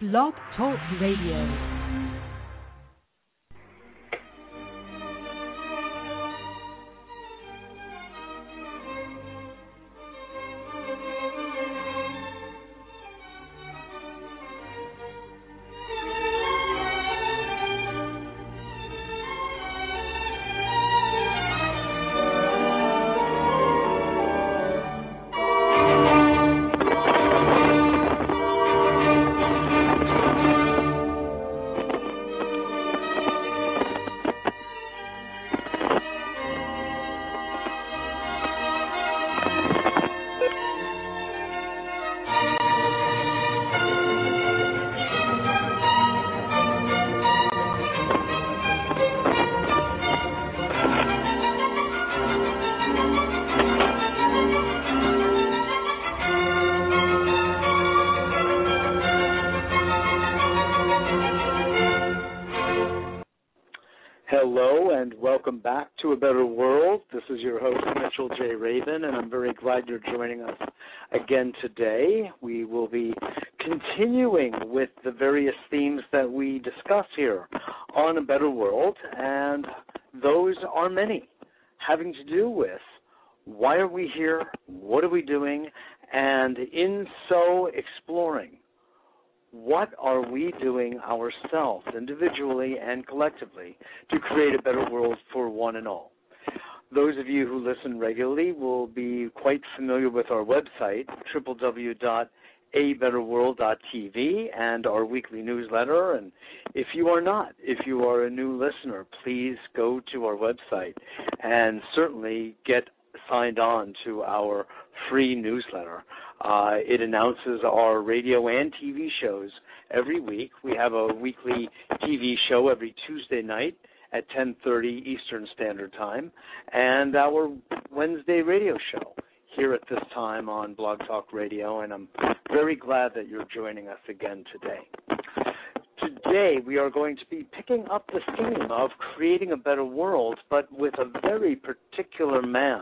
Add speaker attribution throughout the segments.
Speaker 1: Blog Talk Radio.
Speaker 2: And collectively, to create a better world for one and all those of you who listen regularly will be quite familiar with our website, www.abetterworld.tv, and our weekly newsletter. And if you are not, if you are a new listener, please go to our website and certainly get signed on to our free newsletter. Uh, it announces our radio and TV shows every week. We have a weekly TV show every Tuesday night at 10:30 Eastern Standard Time, and our Wednesday radio show here at this time on Blog Talk Radio. And I'm very glad that you're joining us again today. Today we are going to be picking up the theme of creating a better world, but with a very particular man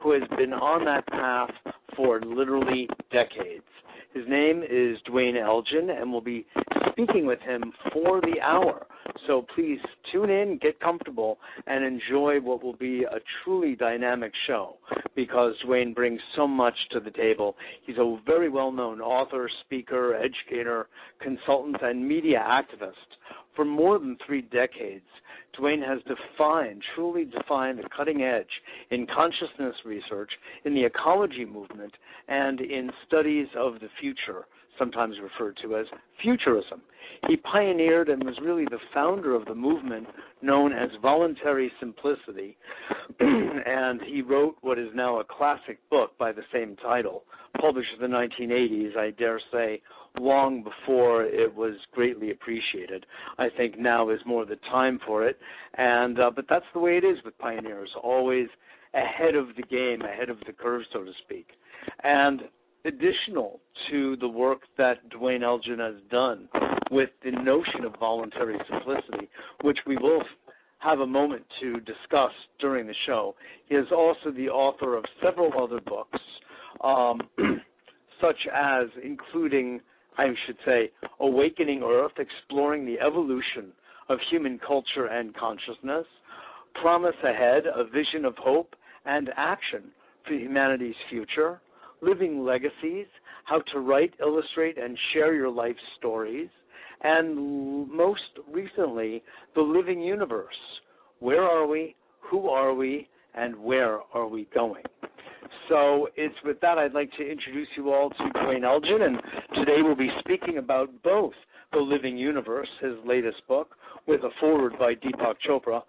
Speaker 2: who has been on that path for literally decades. His name is Duane Elgin, and we'll be speaking with him for the hour. So please tune in, get comfortable, and enjoy what will be a truly dynamic show because Duane brings so much to the table. He's a very well known author, speaker, educator, consultant, and media activist. For more than three decades, Duane has defined, truly defined the cutting edge in consciousness research, in the ecology movement, and in studies of the future, sometimes referred to as futurism. He pioneered and was really the founder of the movement known as voluntary simplicity, and he wrote what is now a classic book by the same title, published in the 1980s, I dare say, long before it was greatly appreciated. I think now is more the time for it, and uh, but that's the way it is with pioneers, always ahead of the game, ahead of the curve, so to speak. And additional to the work that Duane Elgin has done with the notion of voluntary simplicity, which we will have a moment to discuss during the show. He is also the author of several other books, um, such as including I should say, Awakening Earth, exploring the evolution of human culture and consciousness, Promise Ahead, a vision of hope and action for humanity's future, Living Legacies, how to write, illustrate, and share your life stories, and most recently, The Living Universe. Where are we? Who are we? And where are we going? So it's with that I'd like to introduce you all to Duane Elgin, and today we'll be speaking about both The Living Universe, his latest book, with a foreword by Deepak Chopra,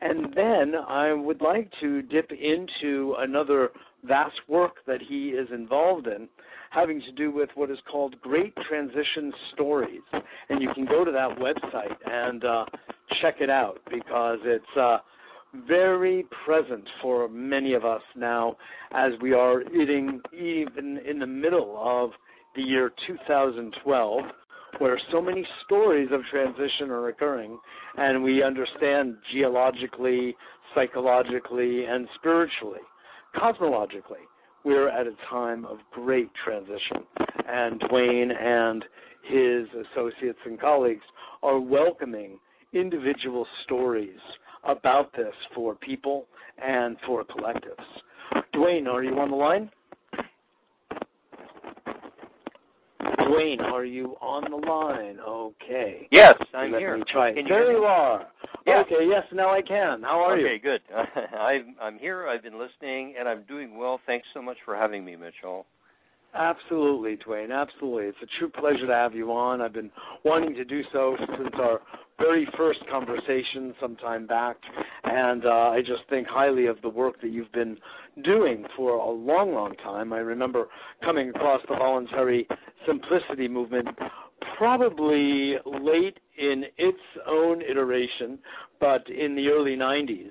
Speaker 2: and then I would like to dip into another vast work that he is involved in, having to do with what is called Great Transition Stories. And you can go to that website and uh, check it out because it's uh, very present for many of us now as we are eating even in the middle of the year 2012 where so many stories of transition are occurring and we understand geologically, psychologically, and spiritually, cosmologically, we're at a time of great transition. And Duane and his associates and colleagues are welcoming individual stories about this for people and for collectives. Duane, are you on the line? Duane, are you on the line? Okay.
Speaker 3: Yes, I'm
Speaker 2: Let
Speaker 3: here.
Speaker 2: me try.
Speaker 3: Can you
Speaker 2: there
Speaker 3: hear me?
Speaker 2: you are.
Speaker 3: Yeah.
Speaker 2: Okay, yes, now I can. How are
Speaker 3: okay,
Speaker 2: you? Okay.
Speaker 3: Good. I'm I'm here. I've been listening, and I'm doing well. Thanks so much for having me, Mitchell.
Speaker 2: Absolutely, Duane. Absolutely. It's a true pleasure to have you on. I've been wanting to do so since our very first conversation some time back, and uh, I just think highly of the work that you've been doing for a long, long time. I remember coming across the voluntary simplicity movement probably late in its own iteration, but in the early 90s,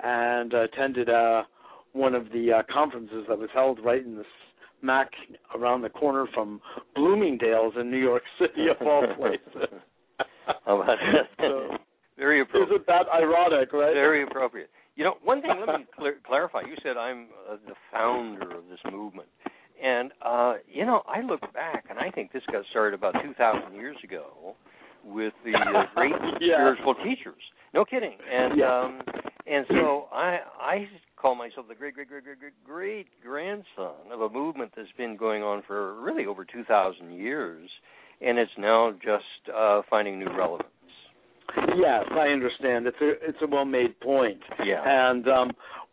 Speaker 2: and attended uh, one of the uh, conferences that was held right in the smack around the corner from Bloomingdale's in New York City, of all places.
Speaker 3: How about that?
Speaker 2: So,
Speaker 3: Very
Speaker 2: is
Speaker 3: appropriate.
Speaker 2: it that ironic, right?
Speaker 3: Very appropriate. You know, one thing. Let me clear, clarify. You said I'm uh, the founder of this movement, and uh, you know, I look back and I think this got started about 2,000 years ago with the uh, great
Speaker 2: Yeah.
Speaker 3: spiritual teachers. No kidding. And
Speaker 2: Yeah.
Speaker 3: um, and so I I call myself the great great great great great great grandson of a movement that's been going on for really over 2,000 years, and it's now just uh, finding new relevance.
Speaker 2: Yes, I understand. It's a it's a well made point.
Speaker 3: Yeah.
Speaker 2: And um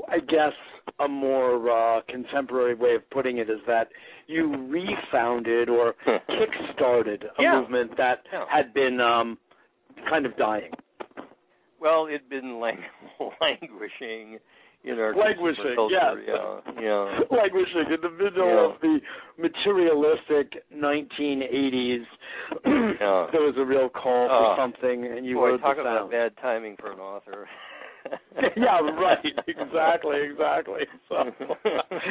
Speaker 2: I guess a more uh contemporary way of putting it is that you refounded or kick-started a
Speaker 3: Yeah.
Speaker 2: movement that
Speaker 3: Yeah.
Speaker 2: had been um kind of dying.
Speaker 3: Well, it'd been lang- languishing in our
Speaker 2: Languishing,
Speaker 3: culture.
Speaker 2: yes.
Speaker 3: Yeah, yeah.
Speaker 2: Languishing in the middle
Speaker 3: Yeah.
Speaker 2: of the materialistic 1980s,
Speaker 3: Yeah.
Speaker 2: there was a real call for
Speaker 3: Oh.
Speaker 2: something, and you
Speaker 3: Boy,
Speaker 2: heard
Speaker 3: talk about bad timing for an author.
Speaker 2: yeah, right. Exactly, exactly. So,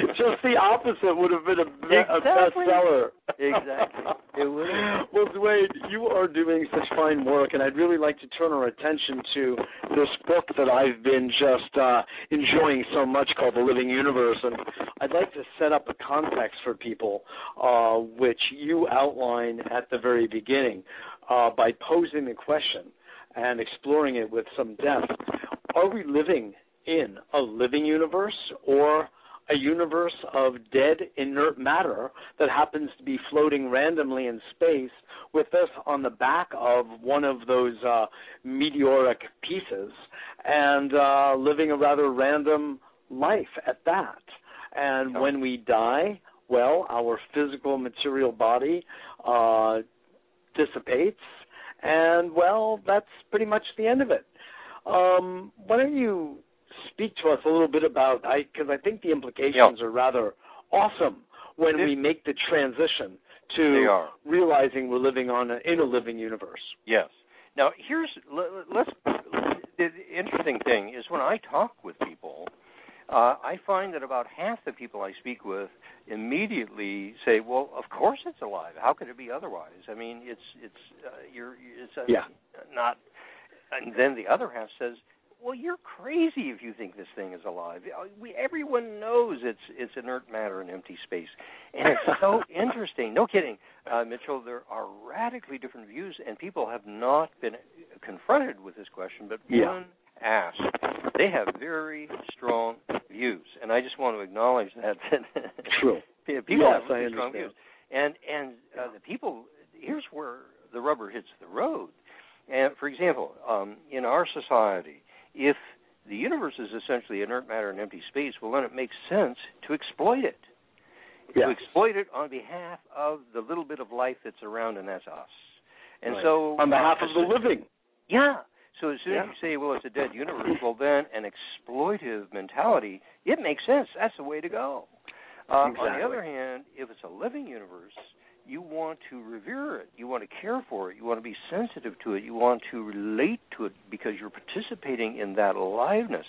Speaker 2: just the opposite would have been a, be- a bestseller.
Speaker 3: Exactly. It would.
Speaker 2: Well, Duane, you are doing such fine work, and I'd really like to turn our attention to this book that I've been just uh, enjoying so much called The Living Universe. And I'd like to set up a context for people, uh, which you outline at the very beginning uh, by posing the question and exploring it with some depth. Are we living in a living universe or a universe of dead inert matter that happens to be floating randomly in space with us on the back of one of those uh, meteoric pieces and uh, living a rather random life at that. And
Speaker 3: Oh.
Speaker 2: when we die, well, our physical material body uh, dissipates, and well, that's pretty much the end of it. Um, why don't you speak to us a little bit about I because I think the implications are rather awesome when
Speaker 3: They-
Speaker 2: we make the transition to realizing we're living on a, in a living universe.
Speaker 3: Yes. Now, here's let's. The interesting thing is when I talk with people, uh, I find that about half the people I speak with immediately say, "Well, of course it's alive. How could it be otherwise? I mean, it's it's uh, you're it's uh,
Speaker 2: Yeah.
Speaker 3: not." And then the other half says, "Well, you're crazy if you think this thing is alive. Uh, We everyone knows it's it's inert matter in empty space, and it's so interesting. No kidding, uh, Mitchell. There are radically different views, and people have not been confronted with this question, but
Speaker 2: Yeah.
Speaker 3: when asked, they have very strong views, and I just want to acknowledge that.
Speaker 2: True.
Speaker 3: People
Speaker 2: Yes,
Speaker 3: have really strong views, and and uh, the people. Here's where the rubber hits the road. And for example, um, in our society, if the universe is essentially inert matter and empty space, well, then it makes sense to exploit it. To exploit it on behalf of the little bit of life that's around, and that's us. And
Speaker 2: Right.
Speaker 3: so,
Speaker 2: on behalf of the living.
Speaker 3: yeah. So as soon
Speaker 2: Yeah.
Speaker 3: as you say, well, it's a dead universe, well, then an exploitive mentality, it makes sense. That's the way to go. Uh, On the other hand, if it's a living universe, you want to revere it. You want to care for it. You want to be sensitive to it. You want to relate to it because you're participating in that aliveness.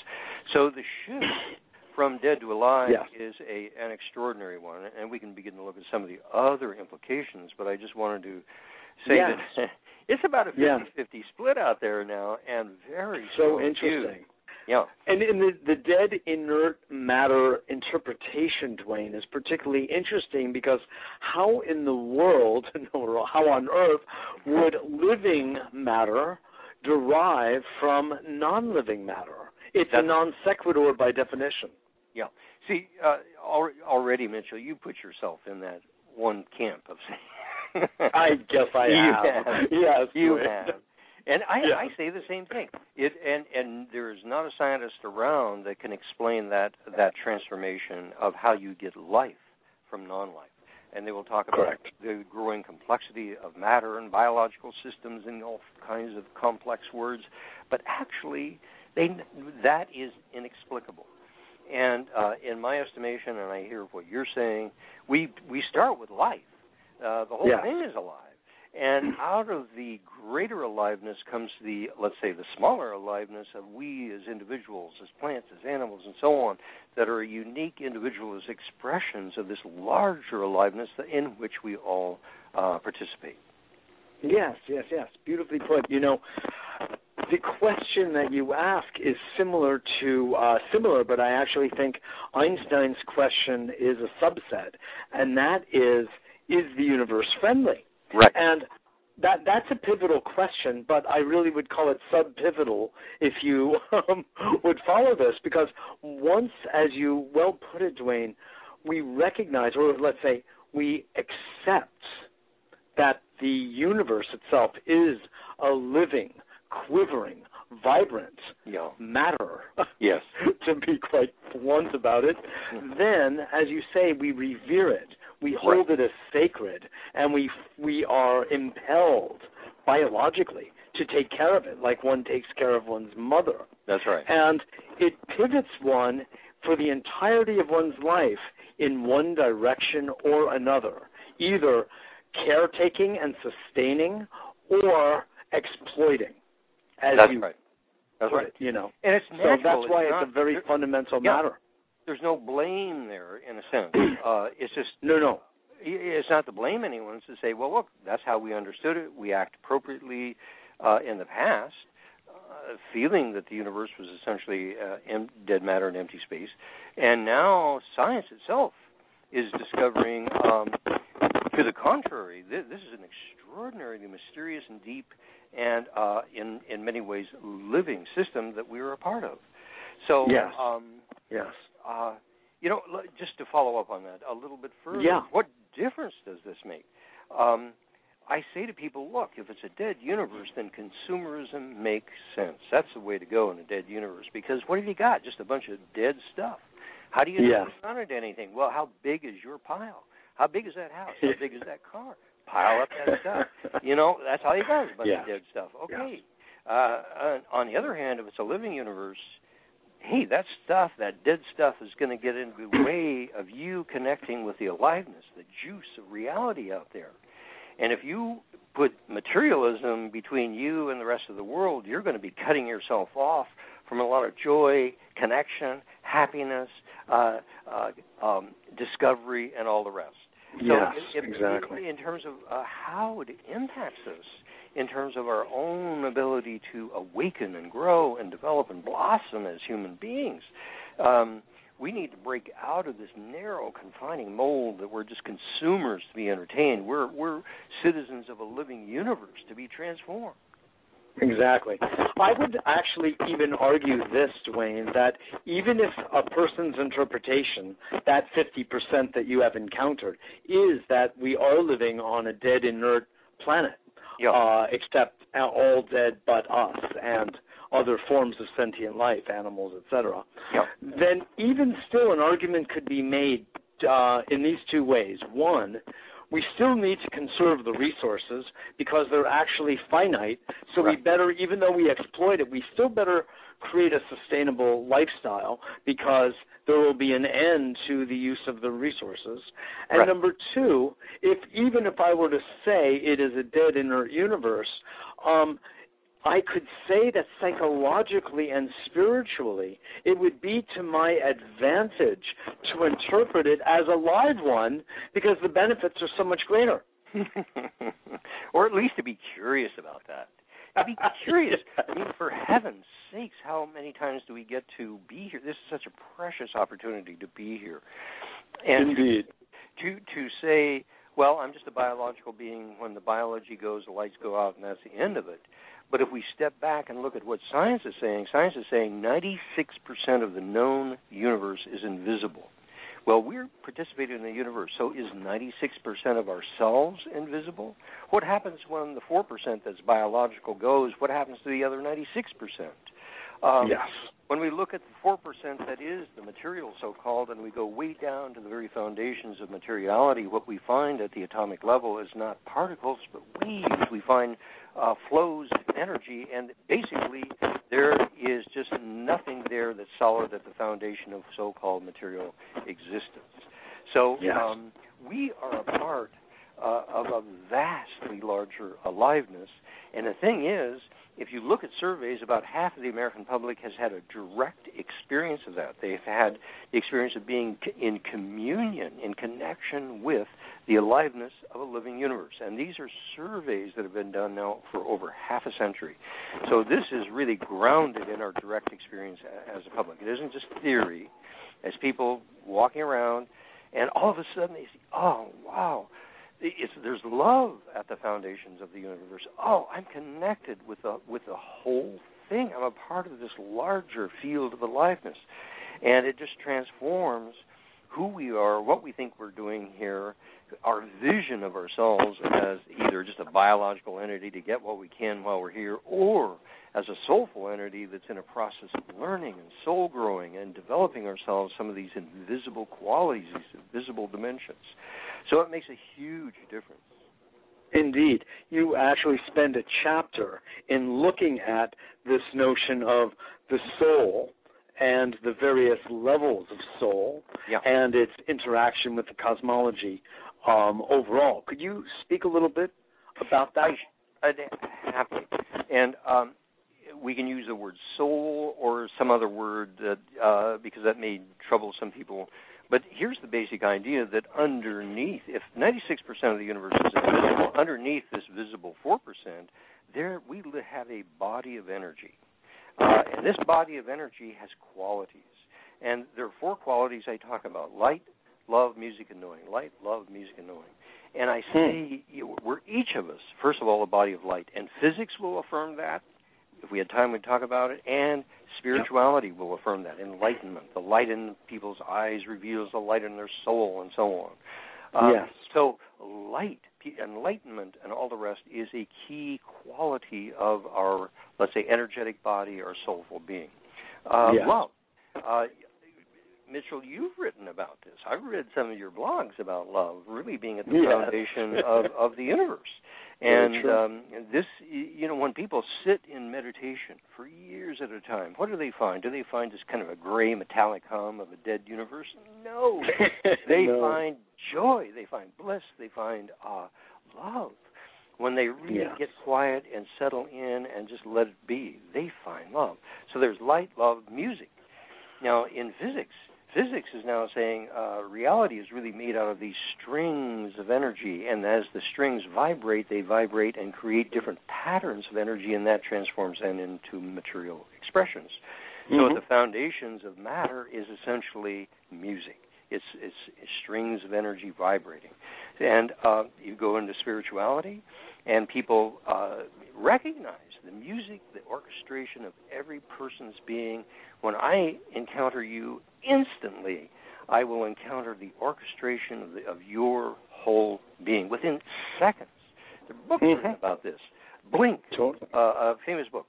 Speaker 3: So the shift from dead to alive
Speaker 2: Yes.
Speaker 3: is a an extraordinary one, and we can begin to look at some of the other implications. But I just wanted to say
Speaker 2: Yes.
Speaker 3: that it's about a 50
Speaker 2: Yeah.
Speaker 3: 50 split out there now, and very
Speaker 2: So interesting.
Speaker 3: Yeah.
Speaker 2: And in the, the dead inert matter interpretation, Duane, is particularly interesting because how in the world, how on earth, would living matter derive from non living matter? It's
Speaker 3: That's-
Speaker 2: a non sequitur by definition.
Speaker 3: Yeah. See, uh, al- already, Mitchell, you put yourself in that one camp of saying.
Speaker 2: I guess I
Speaker 3: You
Speaker 2: have.
Speaker 3: have.
Speaker 2: Yes,
Speaker 3: you have. And I,
Speaker 2: Yeah.
Speaker 3: I say the same thing. It and and there is not a scientist around that can explain that that transformation of how you get life from non-life. And they will talk about
Speaker 2: Correct.
Speaker 3: the growing complexity of matter and biological systems and all kinds of complex words, but actually, they that is inexplicable. And uh, in my estimation, and I hear what you're saying, we we start with life. Uh, the whole
Speaker 2: Yeah.
Speaker 3: thing is alive. And out of the greater aliveness comes the, let's say, the smaller aliveness of we as individuals, as plants, as animals, and so on, that are unique individual expressions of this larger aliveness in which we all uh, participate.
Speaker 2: Yes, yes, yes. Beautifully put. You know, the question that you ask is similar to uh, similar, but I actually think Einstein's question is a subset, and that is: Is the universe friendly?
Speaker 3: Right.
Speaker 2: And that that's a pivotal question, but I really would call it sub-pivotal if you um, would follow this, because once, as you well put it, Duane, we recognize, or let's say, we accept that the universe itself is a living, quivering, vibrant
Speaker 3: Yeah.
Speaker 2: matter.
Speaker 3: Yes.
Speaker 2: to be quite blunt about it, then, as you say, we revere it. We hold it as sacred, and we we are impelled biologically to take care of it, like one takes care of one's mother.
Speaker 3: That's right.
Speaker 2: And it pivots one for the entirety of one's life in one direction or another, either caretaking and sustaining or exploiting. As
Speaker 3: That's
Speaker 2: you
Speaker 3: right. That's right.
Speaker 2: it, you know.
Speaker 3: And it's
Speaker 2: So that's why it's,
Speaker 3: not,
Speaker 2: a very
Speaker 3: there-
Speaker 2: fundamental
Speaker 3: yeah.
Speaker 2: matter.
Speaker 3: There's no blame there, in a sense. Uh, it's just
Speaker 2: No, no.
Speaker 3: It's not to blame anyone. It's to say, well, look, that's how we understood it. We act appropriately uh, in the past, uh, feeling that the universe was essentially uh, em- dead matter and empty space, and now science itself is discovering, um, to the contrary, this, this is an extraordinarily mysterious and deep, and uh, in in many ways living system that we are a part of. So,
Speaker 2: Yes.
Speaker 3: um,
Speaker 2: Yes.
Speaker 3: uh, you know, just to follow up on that a little bit further,
Speaker 2: Yeah.
Speaker 3: what difference does this make? Um, I say to people, look, if it's a dead universe, then consumerism makes sense. That's the way to go in a dead universe because what have you got? Just a bunch of dead stuff. How do you
Speaker 2: Yeah.
Speaker 3: know it's not into anything? Well, how big is your pile? How big is that house? How big is that car? Pile up that stuff. You know, that's all you got is a bunch
Speaker 2: Yeah.
Speaker 3: of dead stuff. Okay. Uh, on- on the other hand, if it's a living universe, hey, that stuff, that dead stuff, is going to get in the way of you connecting with the aliveness, the juice of reality out there. And if you put materialism between you and the rest of the world, you're going to be cutting yourself off from a lot of joy, connection, happiness, uh, uh, um, discovery, and all the rest. So
Speaker 2: yes,
Speaker 3: it- it-
Speaker 2: exactly.
Speaker 3: In terms of uh, how it impacts us, in terms of our own ability to awaken and grow and develop and blossom as human beings, um, we need to break out of this narrow, confining mold that we're just consumers to be entertained. We're we're citizens of a living universe to be transformed.
Speaker 2: Exactly. I would actually even argue this, Duane, that even if a person's interpretation, that 50% that you have encountered, is that we are living on a dead, inert planet,
Speaker 3: Yeah.
Speaker 2: uh, except all dead but us and other forms of sentient life, animals, etc.,
Speaker 3: Yeah.
Speaker 2: then even still an argument could be made uh, in these two ways. One, we still need to conserve the resources because they're actually finite. So we better, even though we exploit it, we still better create a sustainable lifestyle because there will be an end to the use of the resources. And
Speaker 3: Right.
Speaker 2: number two, if even if I were to say it is a dead inert universe, um, I could say that psychologically and spiritually, it would be to my advantage to interpret it as a live one because the benefits are so much greater.
Speaker 3: or at least to be curious about that. To be curious. I mean, for heaven's sakes, how many times do we get to be here? This is such a precious opportunity to be here. And
Speaker 2: Indeed.
Speaker 3: To to say, well, I'm just a biological being. When the biology goes, the lights go out, and that's the end of it. But if we step back and look at what science is saying, science is saying 96% of the known universe is invisible. Well, we're participating in the universe, so is 96% of ourselves invisible? What happens when the 4% that's biological goes? What happens to the other 96%? Um,
Speaker 2: yes.
Speaker 3: When we look at the 4% that is the material, so called, and we go way down to the very foundations of materiality, what we find at the atomic level is not particles, but waves. We find uh, flows of energy, and basically there is just nothing there that's solid at the foundation of so called material existence. So
Speaker 2: yes.
Speaker 3: um, we are a part uh, of a vastly larger aliveness. And the thing is, if you look at surveys, about half of the American public has had a direct experience of that. They've had the experience of being in communion, in connection with the aliveness of a living universe. And these are surveys that have been done now for over half a century. So this is really grounded in our direct experience as a public. It isn't just theory. As people walking around, and all of a sudden they see, oh, wow it's, there's love at the foundations of the universe. Oh, I'm connected with the with the whole thing. I'm a part of this larger field of aliveness, and it just transforms who we are, what we think we're doing here, our vision of ourselves as either just a biological entity to get what we can while we're here, or as a soulful entity that's in a process of learning and soul growing and developing ourselves some of these invisible qualities, these invisible dimensions. So it makes a huge difference.
Speaker 2: Indeed. You actually spend a chapter in looking at this notion of the soul and the various levels of soul
Speaker 3: yeah.
Speaker 2: and its interaction with the cosmology um, overall. Could you speak a little bit about that?
Speaker 3: I, I'd happily. And um, we can use the word soul or some other word that, uh, because that may trouble some people but here's the basic idea that underneath, if 96% of the universe is invisible, underneath this visible 4%, there we have a body of energy. Uh, and this body of energy has qualities. And there are four qualities I talk about light, love, music, and knowing. Light, love, music, and knowing. And I say hmm. we're each of us, first of all, a body of light. And physics will affirm that. If we had time, we'd talk about it. And Spirituality will affirm that. Enlightenment. The light in people's eyes reveals the light in their soul, and so on.
Speaker 2: Um, yes.
Speaker 3: So, light, enlightenment, and all the rest is a key quality of our, let's say, energetic body or soulful being. Uh,
Speaker 2: yes.
Speaker 3: Love. Uh, Mitchell, you've written about this. I've read some of your blogs about love really being at the
Speaker 2: yes.
Speaker 3: foundation of, of the universe. And um, this, you know, when people sit in meditation for years at a time, what do they find? Do they find this kind of a gray metallic hum of a dead universe? No. they
Speaker 2: no.
Speaker 3: find joy. They find bliss. They find uh, love. When they really
Speaker 2: yes.
Speaker 3: get quiet and settle in and just let it be, they find love. So there's light, love, music. Now, in physics, physics is now saying uh, reality is really made out of these strings of energy, and as the strings vibrate, they vibrate and create different patterns of energy, and that transforms then into material expressions.
Speaker 2: Mm-hmm.
Speaker 3: So, at the foundations of matter is essentially music. It's, it's, it's strings of energy vibrating, and uh, you go into spirituality, and people uh, recognize the music, the orchestration of every person's being. When I encounter you instantly, I will encounter the orchestration of, the, of your whole being within seconds. There are books
Speaker 2: mm-hmm.
Speaker 3: about this. Blink,
Speaker 2: totally.
Speaker 3: uh, a famous book.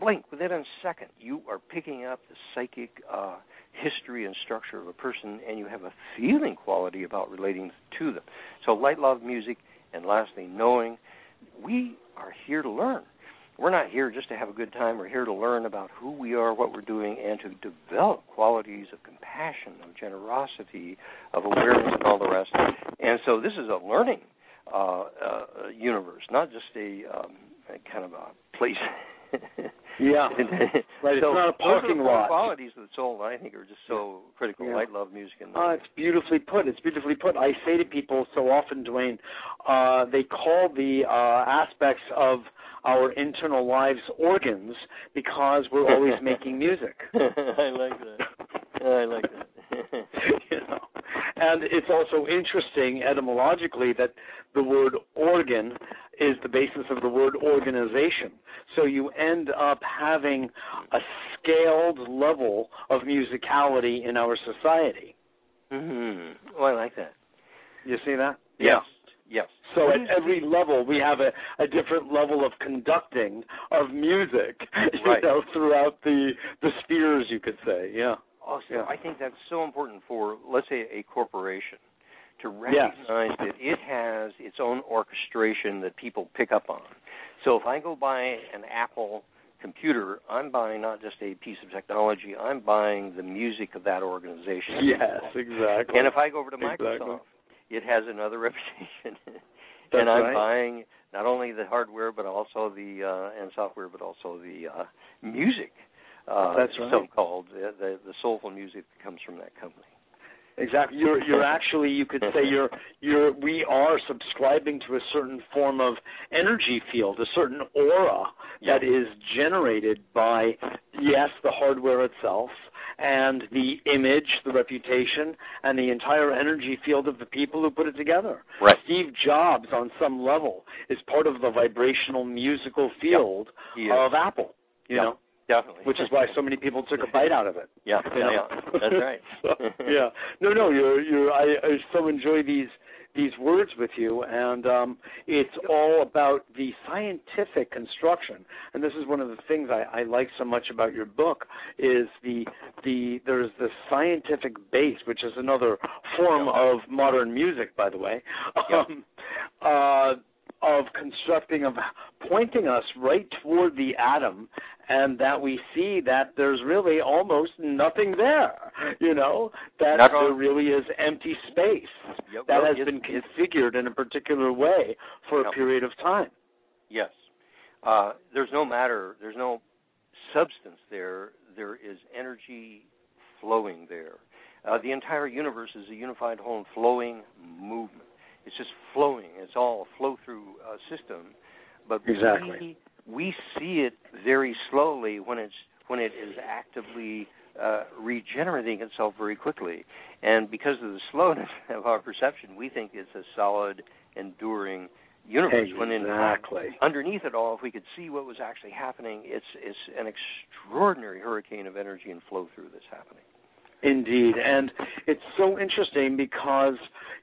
Speaker 3: Blink within a second, you are picking up the psychic uh, history and structure of a person, and you have a feeling quality about relating to them. So, light, love, music, and lastly, knowing. We are here to learn we're not here just to have a good time. We're here to learn about who we are, what we're doing, and to develop qualities of compassion, of generosity, of awareness, and all the rest. And so this is a learning uh, uh, universe, not just a, um, a kind of a place.
Speaker 2: yeah, right. It's not a parking
Speaker 3: those
Speaker 2: are
Speaker 3: lot. Qualities of the soul, I think, are just so critical.
Speaker 2: Yeah.
Speaker 3: Light, love, music, and.
Speaker 2: Uh, it's beautifully put. It's beautifully put. I say to people so often, Duane, uh, they call the uh, aspects of our internal lives organs because we're always making music.
Speaker 3: I like that. I like that.
Speaker 2: you know, and it's also interesting etymologically that the word organ is the basis of the word organization. So you end up having a scaled level of musicality in our society.
Speaker 3: Mm-hmm. Oh, I like that.
Speaker 2: You see that?
Speaker 3: Yes. Yes.
Speaker 2: So at every level, we have a, a different level of conducting of music, you
Speaker 3: Right.
Speaker 2: know, throughout the the spheres, you could say. Yeah.
Speaker 3: Also,
Speaker 2: Yeah.
Speaker 3: I think that's so important for, let's say, a corporation to
Speaker 2: Yes.
Speaker 3: recognize that it has its own orchestration that people pick up on. So if I go buy an Apple computer, I'm buying not just a piece of technology, I'm buying the music of that organization.
Speaker 2: Yes, exactly.
Speaker 3: And if I go over to Microsoft,
Speaker 2: Exactly.
Speaker 3: It has another reputation. And I'm
Speaker 2: right.
Speaker 3: buying not only the hardware but also the uh, and software, but also the uh, music. Uh,
Speaker 2: That's right.
Speaker 3: So-called the, the the soulful music that comes from that company.
Speaker 2: Exactly. You're you're actually you could say you're you're we are subscribing to a certain form of energy field, a certain aura
Speaker 3: Yeah.
Speaker 2: that is generated by yes, the hardware itself and the image, the reputation, and the entire energy field of the people who put it together.
Speaker 3: Right.
Speaker 2: Steve Jobs on some level is part of the vibrational musical field
Speaker 3: is.
Speaker 2: of Apple, you
Speaker 3: Yeah.
Speaker 2: know,
Speaker 3: Definitely.
Speaker 2: which is why so many people took a bite out of it.
Speaker 3: yeah, yeah, yeah. That's right.
Speaker 2: So, yeah. No, no, you're you're I, I so enjoy these these words with you and um it's all about the scientific construction. And this is one of the things I, I like so much about your book is the the there's the scientific base, which is another form of modern music, by the way. Um uh of constructing of pointing us right toward the atom and that we see that there's really almost nothing there you know that
Speaker 3: Not
Speaker 2: there really is empty space
Speaker 3: Yep,
Speaker 2: that has been configured in a particular way for a
Speaker 3: Yep.
Speaker 2: period of time
Speaker 3: Yes. Uh, there's no matter, there's no substance there. There is energy flowing there. Uh, the entire universe is a unified whole and flowing movement. It's just flowing. It's all a flow through uh, system. But
Speaker 2: Exactly.
Speaker 3: we, we see it very slowly when it's when it is actively uh, regenerating itself very quickly. And because of the slowness of our perception, we think it's a solid, enduring universe. When in fact,
Speaker 2: exactly
Speaker 3: underneath it all, if we could see what was actually happening, it's it's an extraordinary hurricane of energy and flow through that's happening.
Speaker 2: Indeed, and it's so interesting because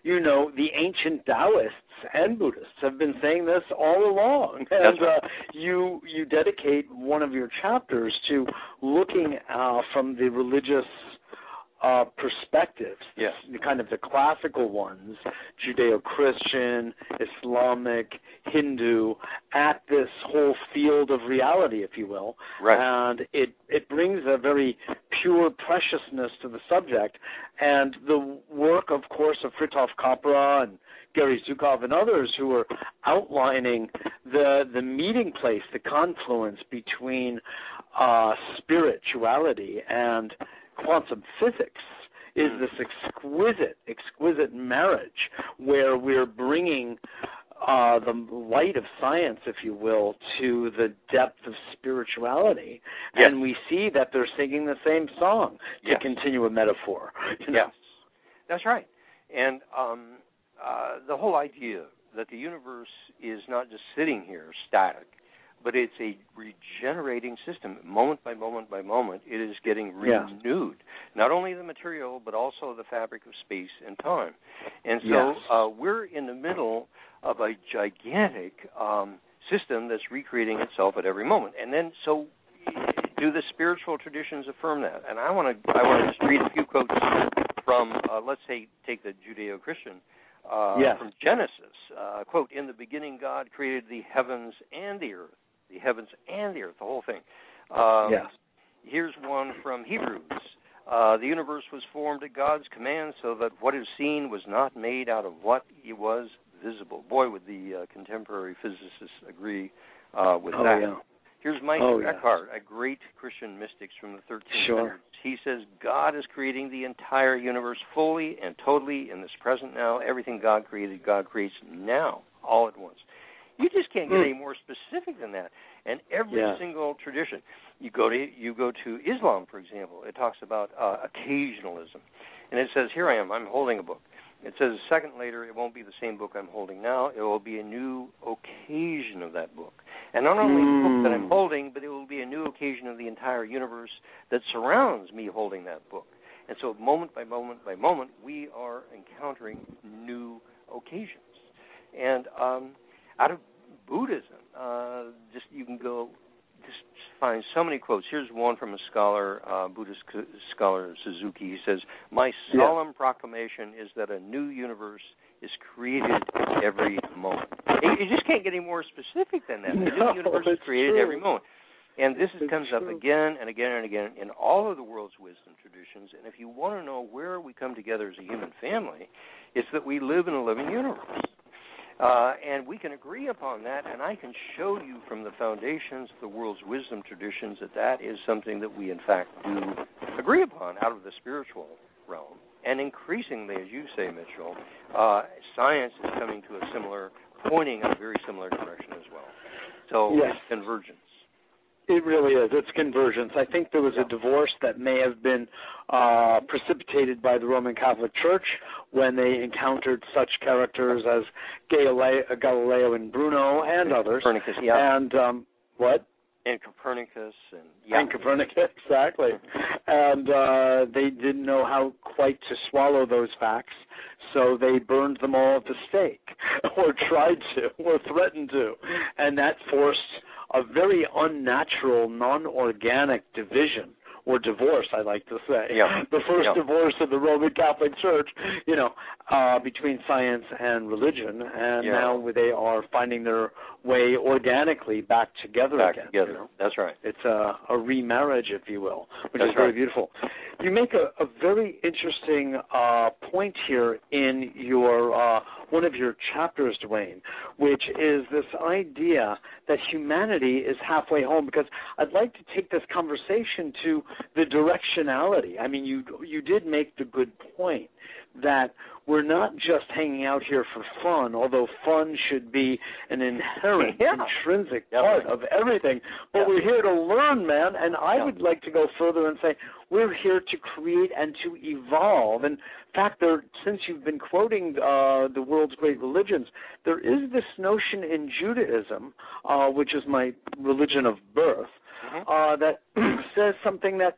Speaker 2: you know the ancient Taoists and Buddhists have been saying this all along, and uh, you you dedicate one of your chapters to looking uh, from the religious uh, perspectives,
Speaker 3: Yes.
Speaker 2: the kind of the classical ones, Judeo-Christian, Islamic, Hindu, at this whole field of reality, if you will,
Speaker 3: Right.
Speaker 2: and it it brings a very pure preciousness to the subject. And the work, of course, of Fritjof Capra and Gary Zukav and others who are outlining the the meeting place, the confluence between uh, spirituality and quantum physics is
Speaker 3: Mm.
Speaker 2: this exquisite, exquisite marriage where we're bringing uh, the light of science, if you will, to the depth of spirituality,
Speaker 3: Yes.
Speaker 2: and we see that they're singing the same song. To
Speaker 3: Yes.
Speaker 2: continue a metaphor, you know?
Speaker 3: Yes, that's right. And um, uh, the whole idea that the universe is not just sitting here static, but it's a regenerating system. Moment by moment by moment, it is getting
Speaker 2: Yeah.
Speaker 3: renewed. Not only the material, but also the fabric of space and time. And so
Speaker 2: Yes.
Speaker 3: uh, we're in the middle of a gigantic um, system that's recreating itself at every moment. And then, so do the spiritual traditions affirm that? And I want to I want to just read a few quotes from uh, let's say take the Judeo-Christian uh,
Speaker 2: Yes.
Speaker 3: from Genesis. Uh, quote: In the beginning, God created the heavens and the earth, the heavens and the earth, the whole thing. Um,
Speaker 2: yes.
Speaker 3: Here's one from Hebrews. Uh, the universe was formed at God's command, so that what is seen was not made out of what was visible. Boy, would the uh, contemporary physicists agree uh, with
Speaker 2: Oh
Speaker 3: that.
Speaker 2: yeah.
Speaker 3: Here's Meister
Speaker 2: Oh, yes.
Speaker 3: Eckhart, a great Christian mystic from the 1300s.
Speaker 2: Sure.
Speaker 3: He says God is creating the entire universe fully and totally in this present now. Everything God created, God creates now, all at once. You just can't get
Speaker 2: Mm.
Speaker 3: any more specific than that. And every
Speaker 2: Yeah.
Speaker 3: single tradition, you go to you go to Islam, for example, it talks about uh, occasionalism, and it says, "Here I am, I'm holding a book." It says a second later, it won't be the same book I'm holding now. It will be a new occasion of that book. And not only the book that I'm
Speaker 2: Mm.
Speaker 3: holding, but it will be a new occasion of the entire universe that surrounds me holding that book. And so, moment by moment by moment, we are encountering new occasions. And um, out of Buddhism, uh, just you can go just find so many quotes. Here's one from a scholar, uh, Buddhist c- scholar Suzuki. He says, "My solemn proclamation is that a new universe is created every moment." You just can't get any more specific than that. A
Speaker 2: No,
Speaker 3: new universe is created
Speaker 2: true.
Speaker 3: every moment. And this is, comes up again and again and again in all of the world's wisdom traditions. And if you want to know where we come together as a human family, it's that we live in a living universe. Uh, and we can agree upon that, and I can show you from the foundations of the world's wisdom traditions that that is something that we, in fact, do agree upon out of the spiritual realm. And increasingly, as you say, Mitchell, uh, science is coming to a similar, pointing in a very similar direction as well. So
Speaker 2: Yes.
Speaker 3: it's convergence.
Speaker 2: It really is. It's conversions. I think there was a divorce that may have been uh, precipitated by the Roman Catholic Church when they encountered such characters as Galileo, Galileo and Bruno and others.
Speaker 3: Copernicus, yeah,
Speaker 2: And um, what?
Speaker 3: and Copernicus, and yeah,
Speaker 2: And Copernicus, exactly. And uh, they didn't know how quite to swallow those facts, so they burned them all at the stake, or tried to, or threatened to. And that forced a very unnatural, non organic division. Or divorce, I like to say.
Speaker 3: Yeah.
Speaker 2: The first
Speaker 3: Yeah.
Speaker 2: divorce of the Roman Catholic Church, you know, uh, between science and religion, and
Speaker 3: Yeah.
Speaker 2: now they are finding their way organically back together
Speaker 3: back
Speaker 2: again.
Speaker 3: together.
Speaker 2: you know?
Speaker 3: That's right.
Speaker 2: It's a, a remarriage, if you will, which
Speaker 3: That's
Speaker 2: is very
Speaker 3: right.
Speaker 2: beautiful. You make a, a very interesting uh, point here in your uh, one of your chapters, Duane, which is this idea that humanity is halfway home. Because I'd like to take this conversation to the directionality. I mean, you you did make the good point that we're not just hanging out here for fun, although fun should be an inherent,
Speaker 3: Yeah.
Speaker 2: intrinsic
Speaker 3: Yeah.
Speaker 2: part of everything. But
Speaker 3: Yeah.
Speaker 2: we're here to learn, man. And I would like to go further and say we're here to create and to evolve. And in fact, there, since you've been quoting uh, the world's great religions, there is this notion in Judaism, uh, which is my religion of birth,
Speaker 3: Mhm.
Speaker 2: uh, that says something that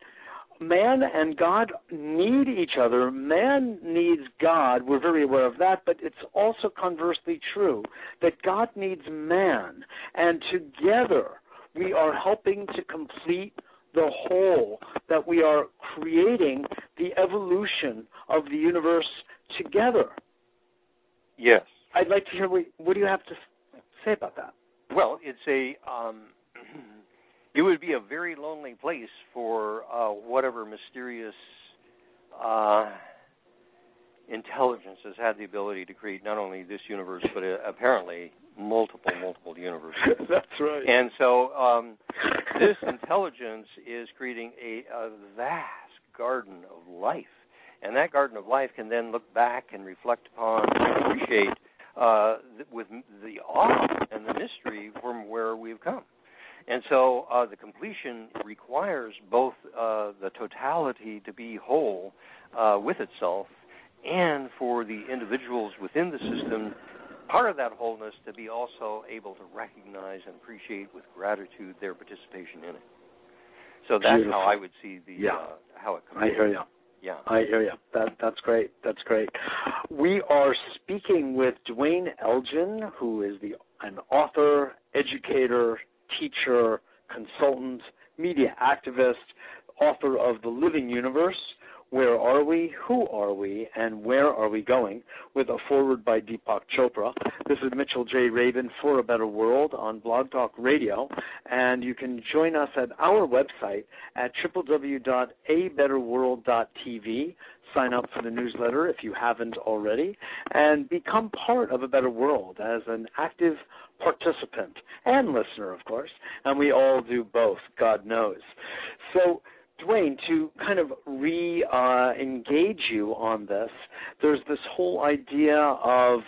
Speaker 2: man and God need each other. Man needs God. We're very aware of that, but it's also conversely true that God needs man. And together we are helping to complete the whole, that we are creating the evolution of the universe together.
Speaker 3: Yes.
Speaker 2: I'd like to hear what, what do you have to say about that?
Speaker 3: Well, it's a um, it would be a very lonely place for uh, whatever mysterious uh, intelligence has had the ability to create not only this universe but uh, apparently multiple multiple universes.
Speaker 2: That's right.
Speaker 3: And so um, this intelligence is creating a, a vast garden of life, and that garden of life can then look back and reflect upon and appreciate uh, th- with the awe and the mystery from where we've come. And so uh, the completion requires both uh, the totality to be whole uh, with itself and for the individuals within the system, part of that wholeness to be also able to recognize and appreciate with gratitude their participation in it. So that's
Speaker 2: Beautiful.
Speaker 3: how I would see the
Speaker 2: Yeah.
Speaker 3: uh, how it comes.
Speaker 2: I hear you.
Speaker 3: Yeah.
Speaker 2: I hear you. That that's great. That's great. We are speaking with Duane Elgin, who is the an author, educator, teacher, consultant, media activist, author of The Living Universe. Where are we? Who are we? And where are we going? With a foreword by Deepak Chopra. This is Mitchell J. Rabin for a Better World on Blog Talk Radio. And you can join us at our website at www.abetterworld.tv. Sign up for the newsletter if you haven't already, and become part of a better world as an active participant and listener, of course. And we all do both, God knows. So, Duane, to kind of re uh, engage you on this, there's this whole idea of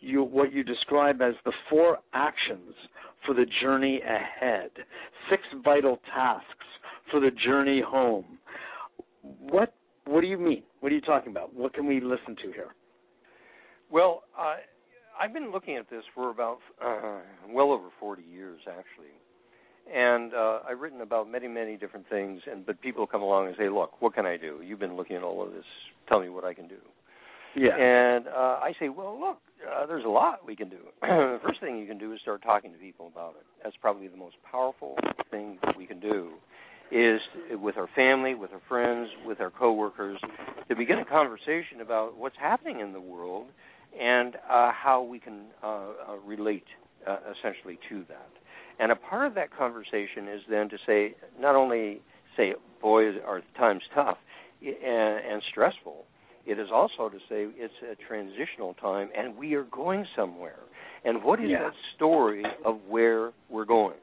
Speaker 2: you what you describe as the four actions for the journey ahead, six vital tasks for the journey home. What what do you mean? What are you talking about? What can we listen to here?
Speaker 3: Well, uh, I've been looking at this for about uh, well over 40 years, actually, and uh, I've written about many, many different things. And but people come along and say, "Look, what can I do? You've been looking at all of this. Tell me what I can do."
Speaker 2: Yeah.
Speaker 3: And uh, I say, "Well, look, uh, there's a lot we can do. the first thing you can do is start talking to people about it. That's probably the most powerful thing that we can do." Is with our family, with our friends, with our coworkers, to begin a conversation about what's happening in the world and uh, how we can uh, uh, relate uh, essentially to that. And a part of that conversation is then to say, not only say, boy, are times tough and, and stressful, it is also to say it's a transitional time and we are going somewhere. And what is
Speaker 2: yeah.
Speaker 3: that story of where we're going?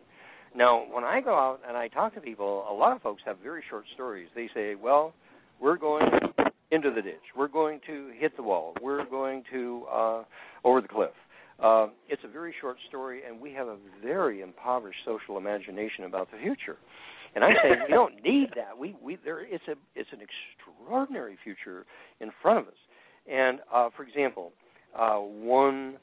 Speaker 3: Now, when I go out and I talk to people, a lot of folks have very short stories. They say, well, we're going into the ditch. We're going to hit the wall. We're going to uh, over the cliff. Uh, it's a very short story, and we have a very impoverished social imagination about the future. And I say we don't need that. We we there it's a it's an extraordinary future in front of us. And uh, for example, uh, one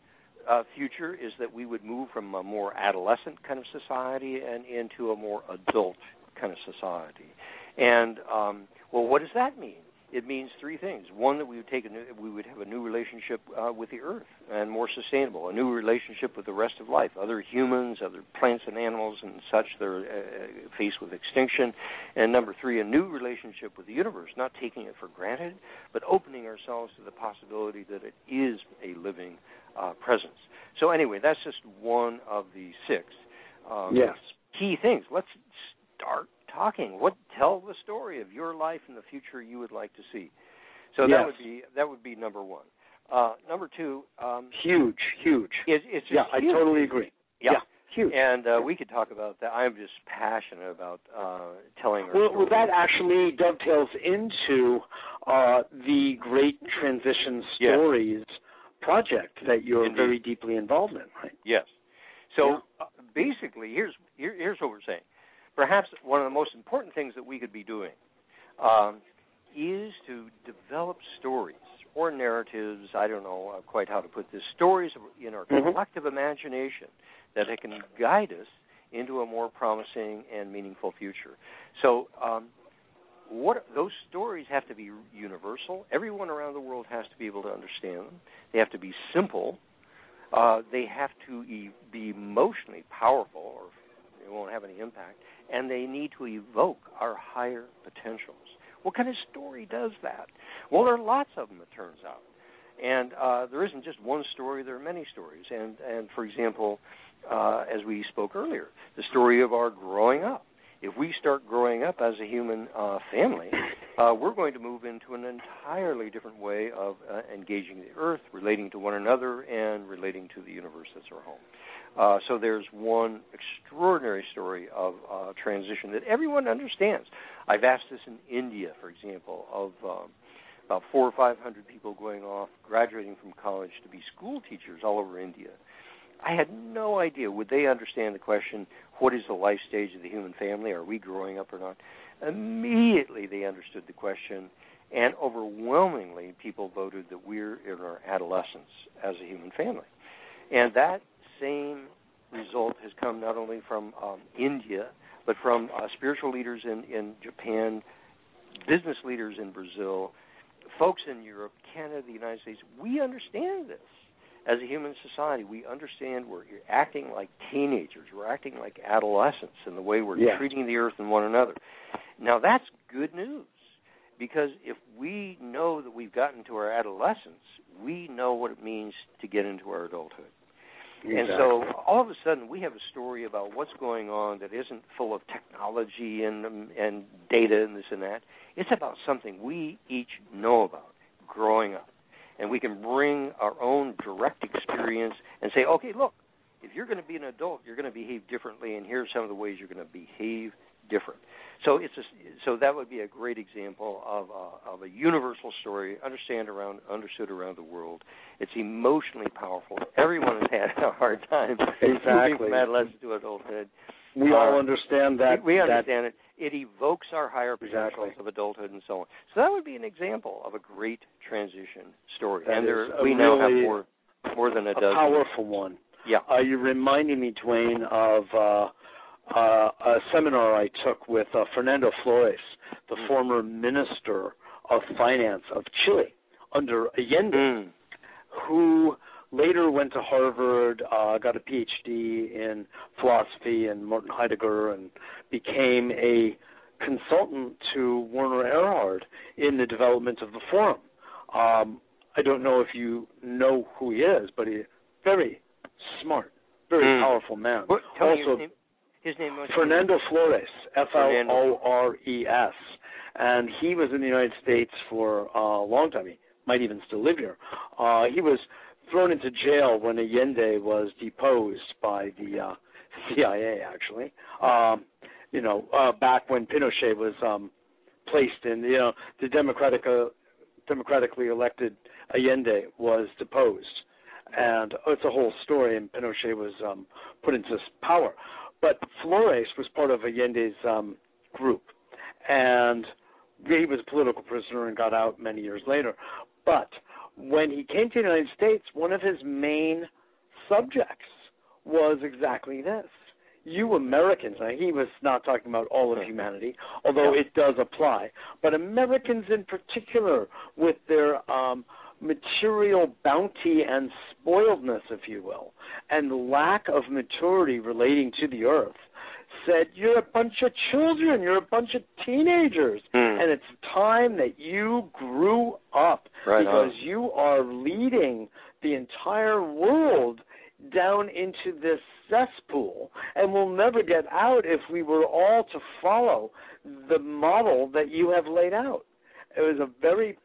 Speaker 3: uh, future is that we would move from a more adolescent kind of society and into a more adult kind of society. And um, well, what does that mean? It means three things. One, that we would take a new, we would have a new relationship uh, with the earth and more sustainable. A new relationship with the rest of life, other humans, other plants and animals and such that are uh, faced with extinction. And number three, a new relationship with the universe, not taking it for granted, but opening ourselves to the possibility that it is a living uh, presence. So anyway, that's just one of the six. Um,
Speaker 2: yes.
Speaker 3: Key things. Let's start talking. What tell the story of your life and the future you would like to see. So
Speaker 2: yes.
Speaker 3: that would be that would be number one. Uh, number two, um,
Speaker 2: huge, huge.
Speaker 3: It, it's
Speaker 2: yeah,
Speaker 3: huge.
Speaker 2: I totally agree.
Speaker 3: Yeah.
Speaker 2: yeah huge.
Speaker 3: And uh, we could talk about that. I'm just passionate about uh, telling.
Speaker 2: Well,
Speaker 3: well,
Speaker 2: that actually dovetails into uh, the Great Transition Stories
Speaker 3: yes.
Speaker 2: project that you're
Speaker 3: Indeed.
Speaker 2: very deeply involved in, right?
Speaker 3: Yes. So
Speaker 2: yeah.
Speaker 3: uh, basically, here's here, here's what we're saying perhaps one of the most important things that we could be doing um, is to develop stories or narratives. I don't know uh, quite how to put this. Stories in our
Speaker 2: mm-hmm.
Speaker 3: collective imagination that it can guide us into a more promising and meaningful future. So, um, what those stories have to be universal. Everyone around the world has to be able to understand them. They have to be simple. Uh, they have to e- be emotionally powerful, or it won't have any impact and they need to evoke our higher potentials. What kind of story does that? Well, there are lots of them, it turns out. And uh, there isn't just one story, there are many stories. And, and for example, uh, as we spoke earlier, the story of our growing up. If we start growing up as a human uh, family, uh, we're going to move into an entirely different way of uh, engaging the earth, relating to one another, and relating to the universe that's our home. Uh, so there's one extraordinary story of uh, transition that everyone understands. I've asked this in India, for example, of um, about four or five hundred people going off, graduating from college to be school teachers all over India. I had no idea. Would they understand the question, what is the life stage of the human family? Are we growing up or not? Immediately they understood the question, and overwhelmingly people voted that we're in our adolescence as a human family. And that same result has come not only from um, India, but from uh, spiritual leaders in, in Japan, business leaders in Brazil, folks in Europe, Canada, the United States. We understand this as a human society. We understand we're acting like teenagers, we're acting like adolescents in the way we're
Speaker 2: yeah.
Speaker 3: treating the earth and one another. Now, that's good news because if we know that we've gotten to our adolescence, we know what it means to get into our adulthood.
Speaker 2: Exactly.
Speaker 3: And so all of a sudden we have a story about what's going on that isn't full of technology and and data and this and that. It's about something we each know about growing up. And we can bring our own direct experience and say, "Okay, look, if you're going to be an adult, you're going to behave differently and here's some of the ways you're going to behave different. So it's a, so that would be a great example of a, of a universal story, understand around understood around the world. It's emotionally powerful. Everyone has had a hard time
Speaker 2: exactly.
Speaker 3: moving from adolescence to adulthood.
Speaker 2: We uh, all understand that.
Speaker 3: We, we understand
Speaker 2: that,
Speaker 3: it. It evokes our higher potentials
Speaker 2: exactly.
Speaker 3: of adulthood and so on. So that would be an example of a great transition story.
Speaker 2: That
Speaker 3: and there,
Speaker 2: really
Speaker 3: we now have more more than a,
Speaker 2: a
Speaker 3: dozen.
Speaker 2: powerful one.
Speaker 3: Yeah.
Speaker 2: Uh, you're reminding me, Duane, of uh, uh, a seminar I took with uh, Fernando Flores, the
Speaker 3: mm.
Speaker 2: former Minister of Finance of Chile under Allende,
Speaker 3: mm.
Speaker 2: who later went to Harvard, uh, got a PhD in philosophy and Martin Heidegger, and became a consultant to Werner Erhard in the development of the Forum. Um, I don't know if you know who he is, but he's very smart, very
Speaker 3: mm.
Speaker 2: powerful man.
Speaker 3: What,
Speaker 2: also,
Speaker 3: his name. Was
Speaker 2: Fernando Flores, F L O R E S, and he was in the United States for a long time. He might even still live here. Uh, he was thrown into jail when Allende was deposed by the uh, CIA, actually. Um, you know, uh, back when Pinochet was um, placed in, you know, the democratic, uh, democratically elected Allende was deposed, and it's a whole story. And Pinochet was um, put into power, but Flores was part of Allende's um, group, and he was a political prisoner and got out many years later. But when he came to the United States, one of his main subjects was exactly this. You Americans, now he was not talking about all of humanity, although it does apply, but Americans in particular, with their um, material bounty and spoiledness, if you will, and lack of maturity relating to the earth, said, You're a bunch of children, you're a bunch of teenagers,
Speaker 3: Mm.
Speaker 2: and it's time that you grew up
Speaker 3: Right
Speaker 2: because
Speaker 3: on.
Speaker 2: you are leading the entire world down into this cesspool and we'll never get out if we were all to follow the model that you have laid out. It was a very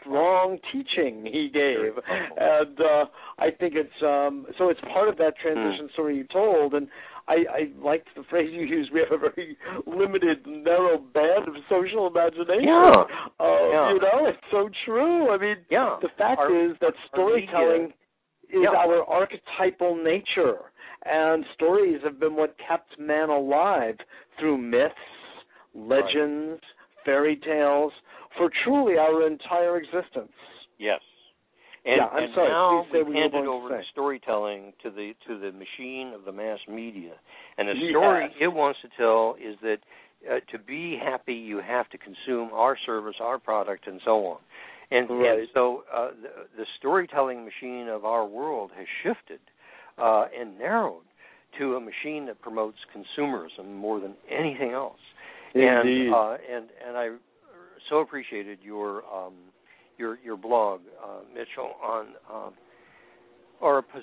Speaker 2: strong teaching he gave and uh I think it's um so it's part of that transition story you told and I, I liked the phrase you used. We have a very limited, narrow band of social imagination.
Speaker 3: Yeah.
Speaker 2: Uh,
Speaker 3: Yeah.
Speaker 2: You know, it's so true. I mean,
Speaker 3: Yeah.
Speaker 2: the fact
Speaker 3: Our-
Speaker 2: is that storytelling is
Speaker 3: Yeah.
Speaker 2: our archetypal nature, and stories have been what kept man alive through myths, legends, fairy tales, for truly our entire existence.
Speaker 3: Yes. And,
Speaker 2: Yeah, I'm
Speaker 3: and
Speaker 2: sorry.
Speaker 3: now
Speaker 2: Please say
Speaker 3: we've
Speaker 2: what you were
Speaker 3: handed over the storytelling to the to the machine of the mass media, and the
Speaker 2: Yes.
Speaker 3: story it wants to tell is that uh, to be happy you have to consume our service, our product, and so on. And, and
Speaker 2: Right.
Speaker 3: so uh, the, the storytelling machine of our world has shifted uh, and narrowed to a machine that promotes consumerism more than anything else.
Speaker 2: Indeed.
Speaker 3: And uh, and and I so appreciated your um, your your blog, uh, Mitchell, on um, or, pos-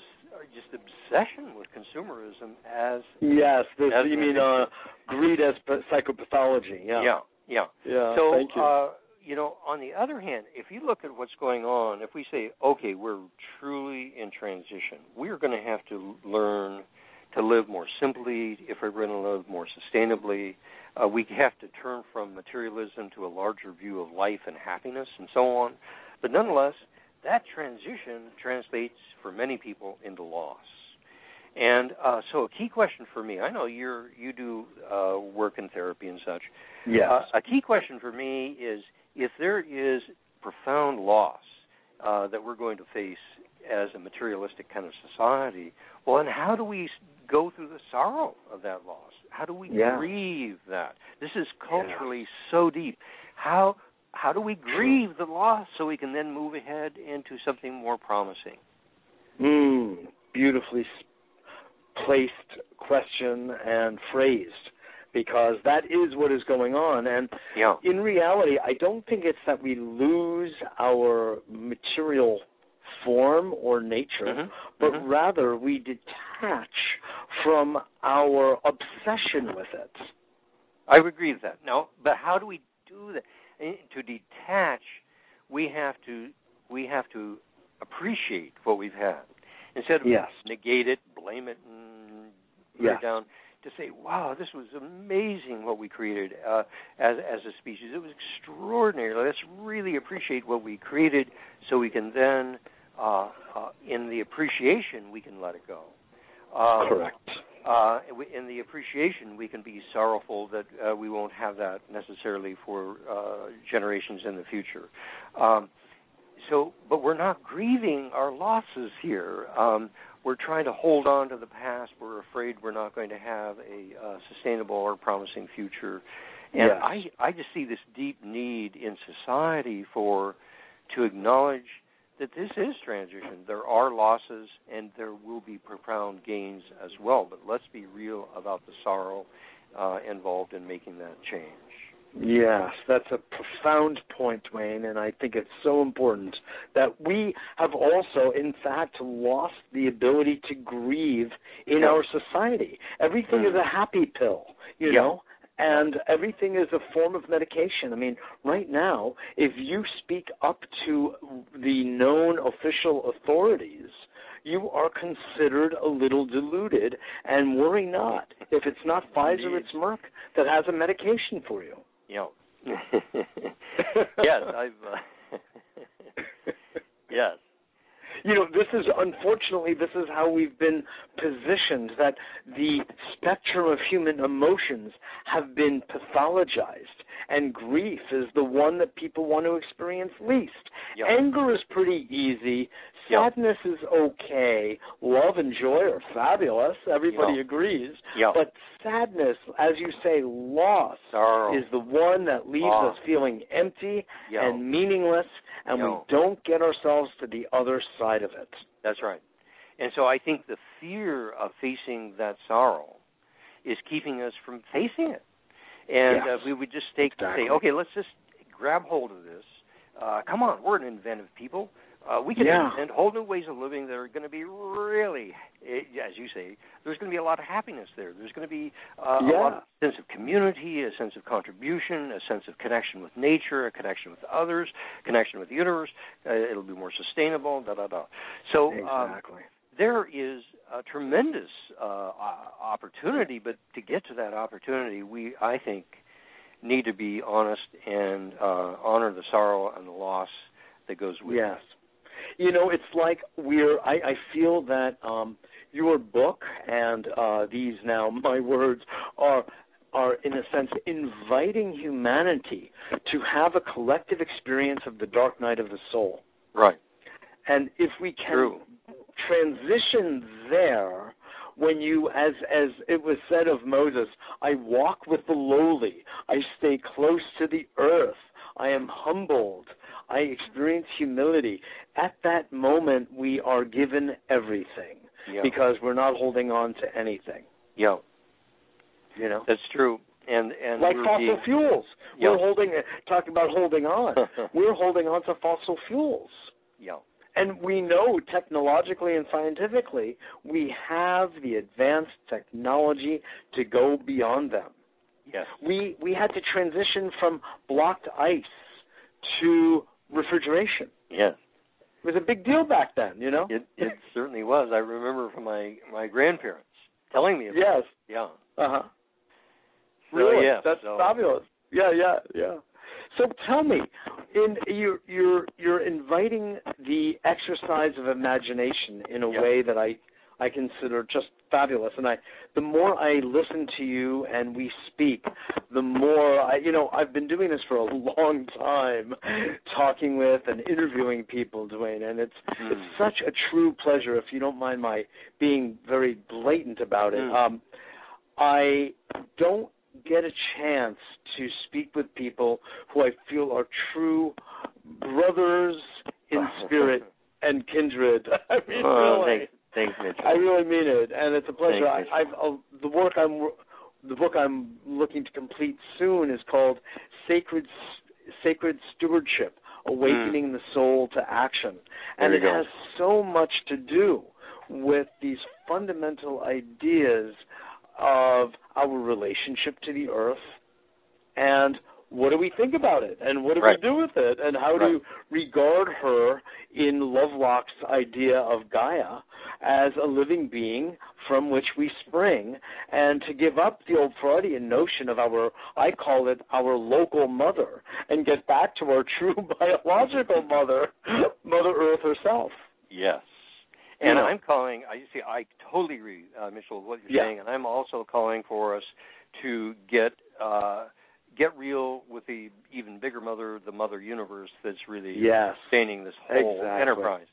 Speaker 3: just obsession with consumerism as
Speaker 2: yes, this,
Speaker 3: as
Speaker 2: you mean uh, greed as p- psychopathology. Yeah.
Speaker 3: yeah yeah.
Speaker 2: Yeah,
Speaker 3: so
Speaker 2: thank you.
Speaker 3: Uh, you know, on the other hand, if you look at what's going on, if we say, okay, we're truly in transition, we're going to have to learn to live more simply. If we're going to live more sustainably, uh, we have to turn from materialism to a larger view of life and happiness, and so on. But nonetheless, that transition translates for many people into loss. And uh, so, a key question for me—I know you're you do uh, work in therapy and such.
Speaker 2: yes.
Speaker 3: Uh, a key question for me is if there is profound loss uh, that we're going to face as a materialistic kind of society, well, and how do we go through the sorrow of that loss? How do we
Speaker 2: Yeah.
Speaker 3: grieve that? This is culturally so deep. How how do we grieve the loss so we can then move ahead into something more promising?
Speaker 2: Mm, beautifully placed question and phrased because that is what is going on and
Speaker 3: Yeah.
Speaker 2: in reality I don't think it's that we lose our material form or nature
Speaker 3: Mhm,
Speaker 2: but
Speaker 3: mhm.
Speaker 2: rather we detach from our obsession with it.
Speaker 3: I agree with that. No, but how do we do that? Eh, To detach, we have to we have to appreciate what we've had instead of
Speaker 2: Yes.
Speaker 3: negate it, blame it, and put
Speaker 2: Yeah.
Speaker 3: it down. to say, "Wow, this was amazing what we created uh, as as a species. It was extraordinary. Let's really appreciate what we created, so we can then, uh, uh, in the appreciation, we can let it go."
Speaker 2: Um, Correct.
Speaker 3: Uh, in the appreciation, we can be sorrowful that uh, we won't have that necessarily for uh, generations in the future. Um, so, but we're not grieving our losses here. Um, we're trying to hold on to the past. We're afraid we're not going to have a uh, sustainable or promising future. And
Speaker 2: yes.
Speaker 3: I, I just see this deep need in society for to acknowledge that this is transition. There are losses and there will be profound gains as well. But let's be real about the sorrow uh, involved in making that change.
Speaker 2: Yes, that's a profound point, Duane, and I think it's so important that we have also, in fact, lost the ability to grieve in our society. Everything mm. is a happy pill, you
Speaker 3: yeah.
Speaker 2: know? And everything is a form of medication. I mean, right now, if you speak up to the known official authorities, you are considered a little deluded, and worry not if it's not Pfizer,
Speaker 3: Indeed.
Speaker 2: it's Merck that has a medication for you.
Speaker 3: You know. yes, I've. Uh, yes.
Speaker 2: You know, this is unfortunately this is how we've been positioned that the spectrum of human emotions have been pathologized and grief is the one that people want to experience least.
Speaker 3: Yep.
Speaker 2: Anger is pretty easy. Sadness
Speaker 3: yep.
Speaker 2: is okay. Love and joy are fabulous. Everybody
Speaker 3: yep.
Speaker 2: agrees.
Speaker 3: Yep.
Speaker 2: But sadness, as you say, loss
Speaker 3: Sorrow.
Speaker 2: is the one that leaves
Speaker 3: loss.
Speaker 2: us feeling empty and meaningless, and we don't get ourselves to the other side of it.
Speaker 3: That's right. And so I think the fear of facing that sorrow is keeping us from facing it. And
Speaker 2: Yes.
Speaker 3: uh, we would just take
Speaker 2: Exactly.
Speaker 3: say, okay, let's just grab hold of this. Uh, come on, we're an inventive people. Uh, we can
Speaker 2: Yeah.
Speaker 3: invent whole new ways of living that are going to be really, eh, as you say, there's going to be a lot of happiness there. There's going to be uh, a lot of sense of community, a sense of contribution, a sense of connection with nature, a connection with others, connection with the universe. Uh, it'll be more sustainable. Da da da. So um,
Speaker 2: Exactly.
Speaker 3: there is a tremendous uh, opportunity, but to get to that opportunity, we, I think, need to be honest and uh, honor the sorrow and the loss that goes with
Speaker 2: yes.
Speaker 3: it.
Speaker 2: You know, it's like we're. I, I feel that um, your book and uh, these now my words are are in a sense inviting humanity to have a collective experience of the dark night of the soul.
Speaker 3: Right.
Speaker 2: And if we can
Speaker 3: True.
Speaker 2: transition there, when you, as as it was said of Moses, I walk with the lowly, I stay close to the earth, I am humbled, I experience humility. At that moment, we are given everything
Speaker 3: Yeah.
Speaker 2: because we're not holding on to anything.
Speaker 3: yeah,
Speaker 2: You know,
Speaker 3: that's true. And and
Speaker 2: like fossil
Speaker 3: being,
Speaker 2: fuels.
Speaker 3: Yeah.
Speaker 2: We're holding talking about holding on. we're holding on to fossil fuels.
Speaker 3: yeah,
Speaker 2: And we know technologically and scientifically we have the advanced technology to go beyond them.
Speaker 3: yes,
Speaker 2: We we had to transition from blocked ice to refrigeration.
Speaker 3: yes.
Speaker 2: It was a big deal back then, you know?
Speaker 3: It it certainly was. I remember from my my grandparents telling me about
Speaker 2: yes.
Speaker 3: it. Yeah.
Speaker 2: Uh-huh.
Speaker 3: So,
Speaker 2: really?
Speaker 3: yeah,
Speaker 2: That's
Speaker 3: so-
Speaker 2: fabulous. Yeah, yeah, yeah. So tell me, in you're you're you're inviting the exercise of imagination in a
Speaker 3: Yeah.
Speaker 2: way that I I consider just fabulous. And I the more I listen to you and we speak, the more I you know, I've been doing this for a long time, talking with and interviewing people, Duane, and it's
Speaker 3: Mm.
Speaker 2: it's such a true pleasure if you don't mind my being very blatant about it.
Speaker 3: Mm.
Speaker 2: Um I don't get a chance to speak with people who I feel are true brothers in spirit and kindred. I mean,
Speaker 3: Oh,
Speaker 2: really,
Speaker 3: thanks, thanks, Mitch.
Speaker 2: I really mean it, and it's a pleasure. I, I've uh, the work I'm the book I'm looking to complete soon is called Sacred Sacred Stewardship: Awakening the Soul to Action, and it
Speaker 3: go.
Speaker 2: has so much to do with these fundamental ideas of our relationship to the earth and what do we think about it and what do
Speaker 3: Right.
Speaker 2: we do with it and how
Speaker 3: Right.
Speaker 2: to regard her in Lovelock's idea of Gaia as a living being from which we spring and to give up the old Freudian notion of our I call it our local mother and get back to our true biological mother, Mother Earth herself.
Speaker 3: Yes. And. I'm calling. I see. I totally agree, uh, Mitchell, with what you're
Speaker 2: Yeah.
Speaker 3: saying, and I'm also calling for us to get uh, get real with the even bigger mother, the mother universe that's really
Speaker 2: Yes.
Speaker 3: sustaining this whole
Speaker 2: Exactly.
Speaker 3: enterprise.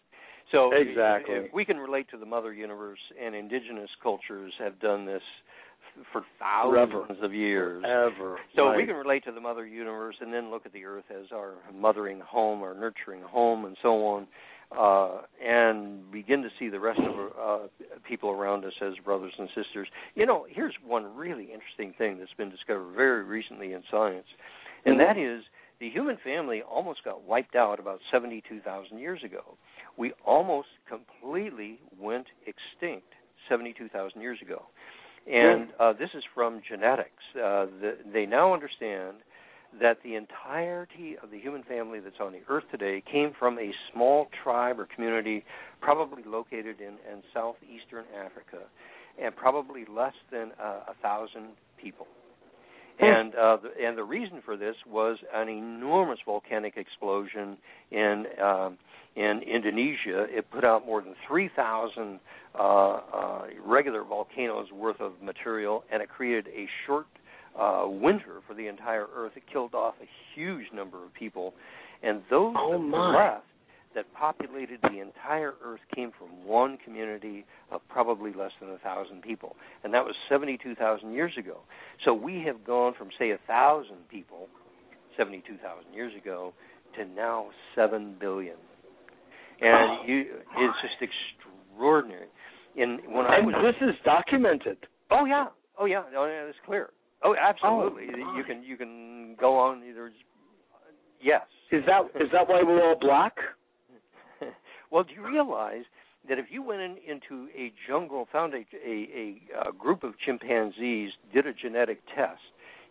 Speaker 3: So
Speaker 2: Exactly.
Speaker 3: if we can relate to the mother universe, and indigenous cultures have done this for thousands
Speaker 2: Forever.
Speaker 3: of years.
Speaker 2: Ever.
Speaker 3: So
Speaker 2: right.
Speaker 3: we can relate to the mother universe and then look at the earth as our mothering home, our nurturing home, and so on, uh, and begin to see the rest of uh, people around us as brothers and sisters. You know, here's one really interesting thing that's been discovered very recently in science, and that is the human family almost got wiped out about 72,000 years ago. We almost completely went extinct 72,000 years ago. And uh, this is from genetics. Uh, the, they now understand that the entirety of the human family that's on the earth today came from a small tribe or community, probably located in, in southeastern Africa, and probably less than uh, a thousand people. And uh, the, and the reason for this was an enormous volcanic explosion in um, in Indonesia. It put out more than 3,000 uh, uh, regular volcanoes worth of material, and it created a short uh, winter for the entire Earth. It killed off a huge number of people, and those
Speaker 2: Oh,
Speaker 3: that were left that populated the entire Earth came from one community of probably less than a thousand people, and that was 72,000 years ago. So we have gone from say a thousand people, 72,000 years ago, to now seven billion, and
Speaker 2: Oh,
Speaker 3: you, it's just extraordinary. And when I was
Speaker 2: this is documented.
Speaker 3: Oh yeah, oh yeah, oh yeah, it's clear. Oh, oh, absolutely.
Speaker 2: Oh,
Speaker 3: you can you can go on. There's yes.
Speaker 2: Is that is that why we're all black?
Speaker 3: well, do you realize that if you went in, into a jungle, found a, a, a, a group of chimpanzees, did a genetic test,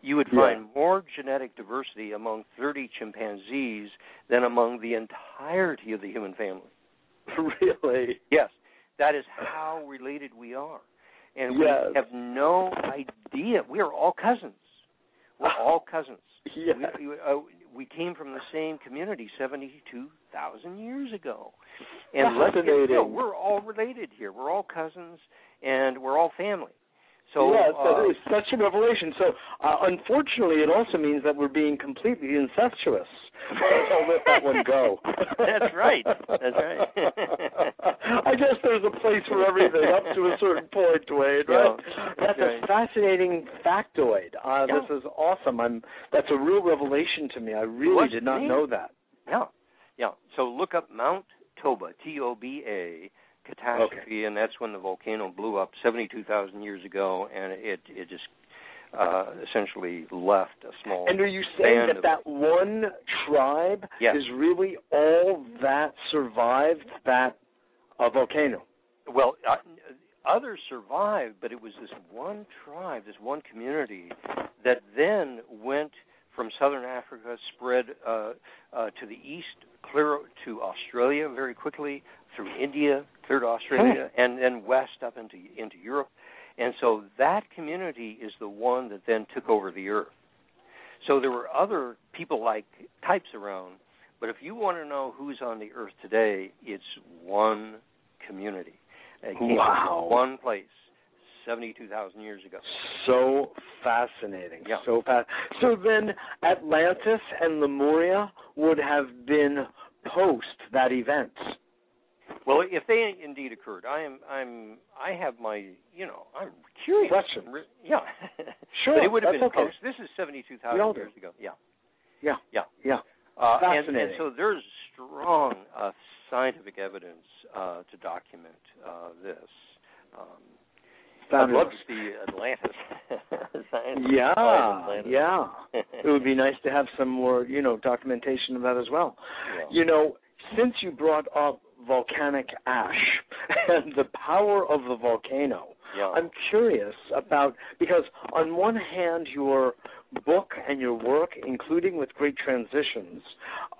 Speaker 3: you would
Speaker 2: Yeah.
Speaker 3: find more genetic diversity among 30 chimpanzees than among the entirety of the human family.
Speaker 2: really?
Speaker 3: Yes, that is how related we are. And
Speaker 2: Yes.
Speaker 3: we have no idea. We are all cousins. We're all cousins.
Speaker 2: Yes.
Speaker 3: We, we, uh, we came from the same community 72,000 years ago. And let's get real, we're all related here. We're all cousins and we're all family. So
Speaker 2: yes,
Speaker 3: uh,
Speaker 2: that is such a revelation. So, uh, unfortunately, it also means that we're being completely incestuous. I'll let that one go.
Speaker 3: That's right. That's right.
Speaker 2: I guess there's a place for everything up to a certain point, Wade. Right?
Speaker 3: Yeah,
Speaker 2: that's
Speaker 3: right.
Speaker 2: a fascinating factoid. Uh,
Speaker 3: Yeah.
Speaker 2: This is awesome. I'm. That's a real revelation to me. I really
Speaker 3: Was
Speaker 2: did not know that.
Speaker 3: Yeah, yeah. So look up Mount Toba, T O B A, catastrophe, and that's when the volcano blew up 72,000 years ago, and it it just uh, essentially left a small.
Speaker 2: And are you saying that that one tribe
Speaker 3: Yes.
Speaker 2: is really all that survived that uh, volcano?
Speaker 3: Well, uh, others survived, but it was this one tribe, this one community, that then went from southern Africa, spread uh, uh, to the east, clear to Australia very quickly, through India, clear to Australia, and then west up into into Europe. And so that community is the one that then took over the earth. So there were other people like types around, but if you want to know who's on the earth today, it's one community. It came
Speaker 2: Wow.
Speaker 3: from one place 72,000 years ago.
Speaker 2: So fascinating.
Speaker 3: Yeah.
Speaker 2: So fa- So then Atlantis and Lemuria would have been post that event.
Speaker 3: Well, if they indeed occurred, I am I'm I have my you know I'm curious.
Speaker 2: Questions.
Speaker 3: Re- Yeah.
Speaker 2: Sure,
Speaker 3: but it would have been
Speaker 2: okay.
Speaker 3: post. This is seventy two thousand years ago. Yeah.
Speaker 2: Yeah.
Speaker 3: Yeah.
Speaker 2: Yeah.
Speaker 3: Uh, and, and so there's strong uh, scientific evidence uh, to document uh, this. Um, I'd love to see Atlantis.
Speaker 2: Yeah,
Speaker 3: Atlantis.
Speaker 2: yeah. it would be nice to have some more, you know, documentation of that as well.
Speaker 3: Yeah.
Speaker 2: You know, since you brought up volcanic ash and the power of the volcano,
Speaker 3: Yeah.
Speaker 2: I'm curious about because on one hand you're book and your work, including with Great Transitions,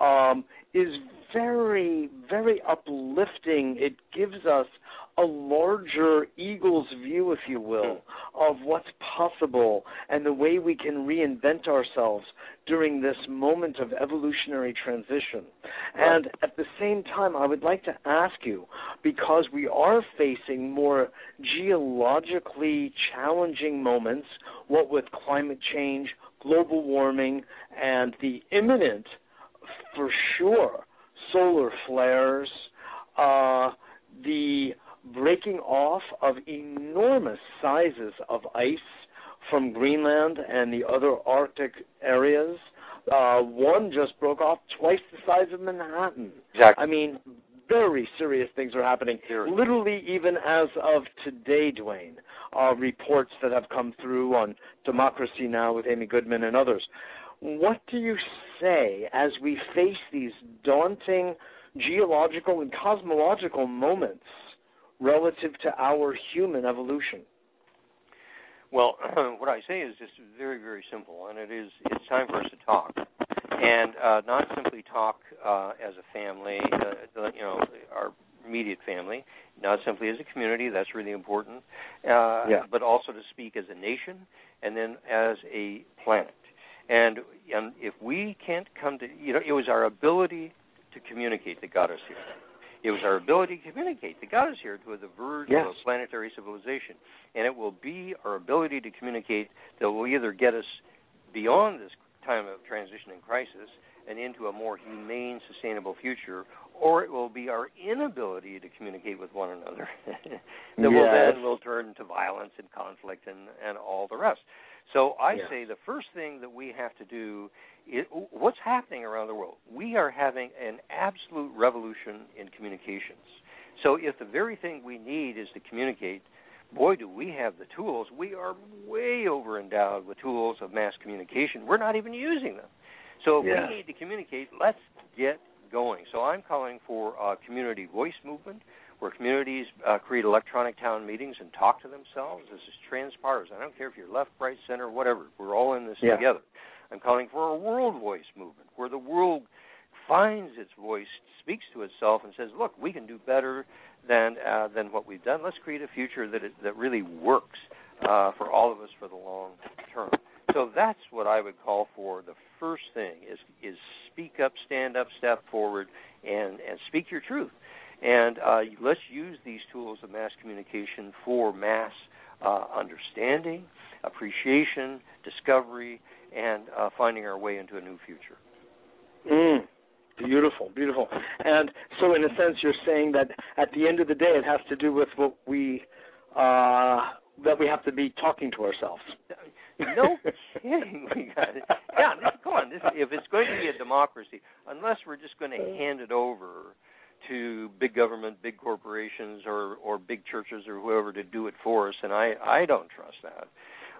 Speaker 2: um, is very, very uplifting. It gives us a larger eagle's view, if you will, of what's possible and the way we can reinvent ourselves during this moment of evolutionary transition. And at the same time, I would like to ask you, because we are facing more geologically challenging moments, what with climate change, global warming, and the imminent, for sure, solar flares, uh, the breaking off of enormous sizes of ice from Greenland and the other Arctic areas. Uh, one just broke off twice the size of Manhattan.
Speaker 3: Exactly.
Speaker 2: I mean, very serious things are happening.
Speaker 3: Serious.
Speaker 2: Literally, even as of today, Duane, uh, reports that have come through on Democracy Now! with Amy Goodman and others. What do you say as we face these daunting geological and cosmological moments relative to our human evolution?
Speaker 3: Well, what I say is just very, very simple, and it is it's time for us to talk, and uh, not simply talk uh, as a family, uh, you know, our immediate family, not simply as a community. That's really important, uh,
Speaker 2: Yeah.
Speaker 3: but also to speak as a nation, and then as a planet. And and if we can't come to, you know, it was our ability to communicate that got us here. It was our ability to communicate that got us here to the verge
Speaker 2: Yes.
Speaker 3: of a planetary civilization. And it will be our ability to communicate that will either get us beyond this time of transition and crisis and into a more humane, sustainable future, or it will be our inability to communicate with one another that will
Speaker 2: Yes.
Speaker 3: then will turn to violence and conflict and, and all the rest. So I
Speaker 2: Yes.
Speaker 3: say the first thing that we have to do is what's happening around the world. We are having an absolute revolution in communications. So if the very thing we need is to communicate, boy, do we have the tools. We are way over endowed with tools of mass communication. We're not even using them. So if
Speaker 2: Yeah.
Speaker 3: we need to communicate, let's get going. So I'm calling for a community voice movement where communities uh, create electronic town meetings and talk to themselves. This is transpartisan. I don't care if you're left, right, center, whatever. We're all in this
Speaker 2: Yeah.
Speaker 3: together. I'm calling for a world voice movement where the world finds its voice, speaks to itself, and says, "Look, we can do better than uh, than what we've done. Let's create a future that is, that really works uh, for all of us for the long term." So that's what I would call for. The first thing is is speak up, stand up, step forward, and and speak your truth. And uh, let's use these tools of mass communication for mass uh, understanding, appreciation, discovery, and uh, finding our way into a new future.
Speaker 2: Mm. Beautiful, beautiful. And so, in a sense, you're saying that at the end of the day, it has to do with what we uh, that we have to be talking to ourselves.
Speaker 3: No kidding, we got it. Yeah, this, come on. This, if it's going to be a democracy, unless we're just going to hand it over to big government, big corporations, or or big churches or whoever to do it for us, and I I don't trust that.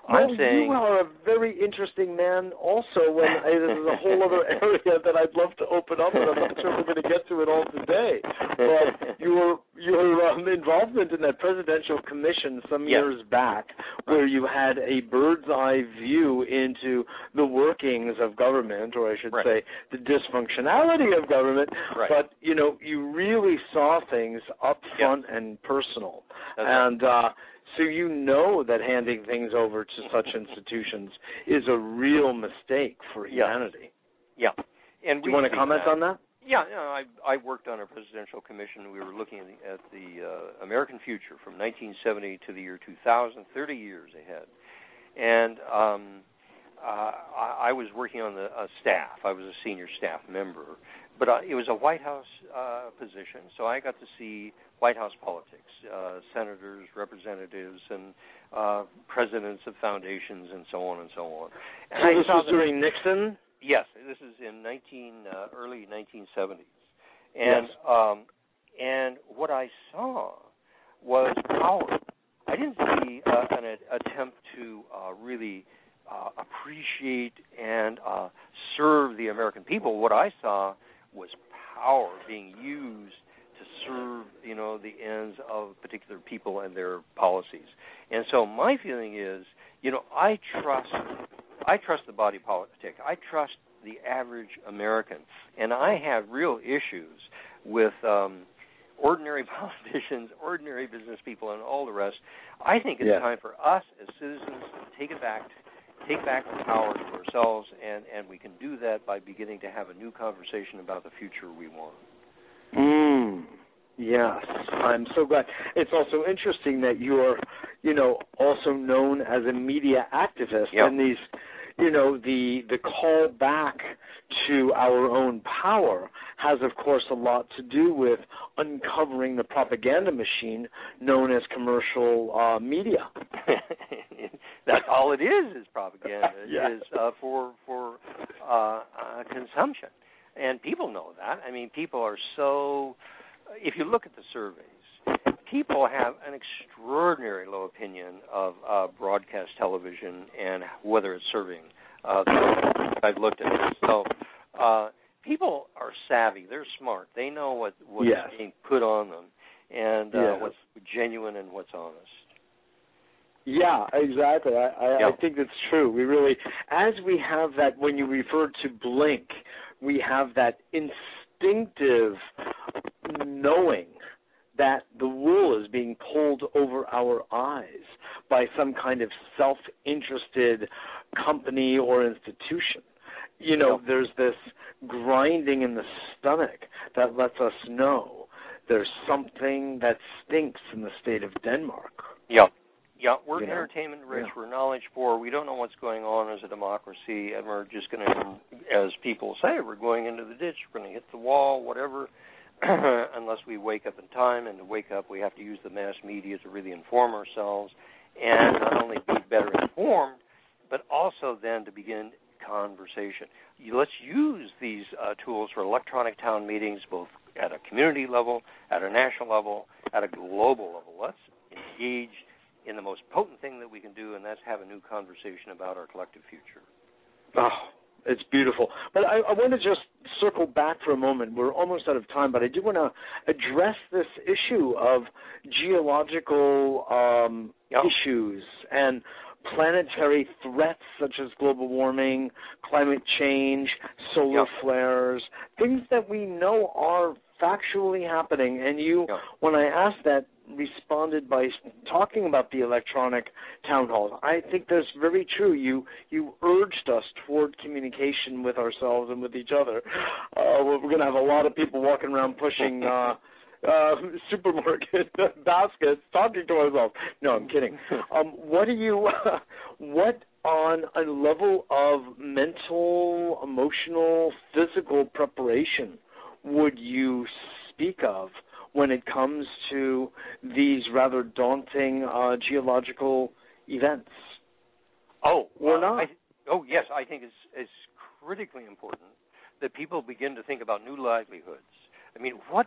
Speaker 3: I'm
Speaker 2: well,
Speaker 3: saying
Speaker 2: you are a very interesting man. Also, when I, this is a whole other area that I'd love to open up, and I'm not sure we're going to get to it all today. But your your um, involvement in that presidential commission some
Speaker 3: Yes.
Speaker 2: years back, where you had a bird's eye view into the workings of government, or I should
Speaker 3: Right.
Speaker 2: say, the dysfunctionality of government.
Speaker 3: Right.
Speaker 2: But you know, you really saw things up front and personal,
Speaker 3: That's right.
Speaker 2: and. uh so you know that handing things over to such institutions is a real mistake for humanity.
Speaker 3: yeah. And
Speaker 2: Do you want to comment
Speaker 3: that.
Speaker 2: on that?
Speaker 3: Yeah, know, I I worked on a presidential commission. We were looking at the, at the uh, American future from 1970 to the year 2000, 30 years ahead, and um, uh, I, I was working on the uh, staff. I was a senior staff member, but uh, it was a White House uh, position, so I got to see White House politics, uh, senators, representatives, and uh, presidents of foundations, and so on and so on. And
Speaker 2: So
Speaker 3: I
Speaker 2: this was during Nixon.
Speaker 3: Yes, this is in 19 uh, early 1970s, and
Speaker 2: Yes.
Speaker 3: um, and what I saw was power. I didn't see uh, an a- attempt to uh, really uh, appreciate and uh, serve the American people. What I saw was power being used to serve, you know, the ends of particular people and their policies. And so my feeling is, you know, I trust I trust the body politic. I trust the average American, and I have real issues with um, ordinary politicians, ordinary business people, and all the rest. I think it's
Speaker 2: Yeah.
Speaker 3: time for us as citizens to take it back, take back the power to ourselves, and and we can do that by beginning to have a new conversation about the future we want.
Speaker 2: Mm, yes, I'm so glad. It's also interesting that you're, you know, also known as a media activist,
Speaker 3: Yeah.
Speaker 2: and these, you know, the the call back to our own power has, of course, a lot to do with uncovering the propaganda machine known as commercial uh, media.
Speaker 3: That's all it is is propaganda
Speaker 2: Yeah.
Speaker 3: is uh, for for uh, uh, consumption, and people know that. I mean, people are so. If you look at the surveys, people have an extraordinary low opinion of uh, broadcast television and whether it's serving. Uh, I've looked at it, so uh, people are savvy. They're smart. They know what what's
Speaker 2: Yes.
Speaker 3: being put on them, and uh,
Speaker 2: Yes.
Speaker 3: what's genuine and what's honest.
Speaker 2: Yeah, exactly. I, I,
Speaker 3: Yeah.
Speaker 2: I think that's true. We really, as we have that, when you refer to blink, we have that instinctive knowing that the wool is being pulled over our eyes by some kind of self interested company or institution. You know,
Speaker 3: Yeah.
Speaker 2: there's this grinding in the stomach that lets us know there's something that stinks in the state of Denmark.
Speaker 3: Yeah. Yeah, we're
Speaker 2: You know?
Speaker 3: entertainment rich,
Speaker 2: Yeah.
Speaker 3: we're knowledge poor, we don't know what's going on as a democracy, and we're just going to, as people say, we're going into the ditch, we're going to hit the wall, whatever, unless we wake up in time. And to wake up, we have to use the mass media to really inform ourselves, and not only be better informed, but also then to begin conversation. You, let's use these uh, tools for electronic town meetings, both at a community level, at a national level, at a global level. Let's engage in the most potent thing that we can do, and that's have a new conversation about our collective future.
Speaker 2: Oh, it's beautiful. But I, I want to just circle back for a moment. We're almost out of time, but I do want to address this issue of geological um,
Speaker 3: Yeah.
Speaker 2: issues and planetary threats such as global warming, climate change, solar
Speaker 3: Yeah.
Speaker 2: flares, things that we know are factually happening. And you,
Speaker 3: Yeah.
Speaker 2: when I asked that, responded by talking about the electronic town halls. I think that's very true. You you urged us toward communication with ourselves and with each other. Uh, we're going to have a lot of people walking around pushing uh, uh, supermarket baskets, talking to ourselves. No, I'm kidding. Um, what do you? what on a level of mental, emotional, physical preparation would you speak of when it comes to these rather daunting uh, geological events?
Speaker 3: Oh,
Speaker 2: Or
Speaker 3: uh,
Speaker 2: not.
Speaker 3: I, oh, yes, I think it's it's critically important that people begin to think about new livelihoods. I mean, what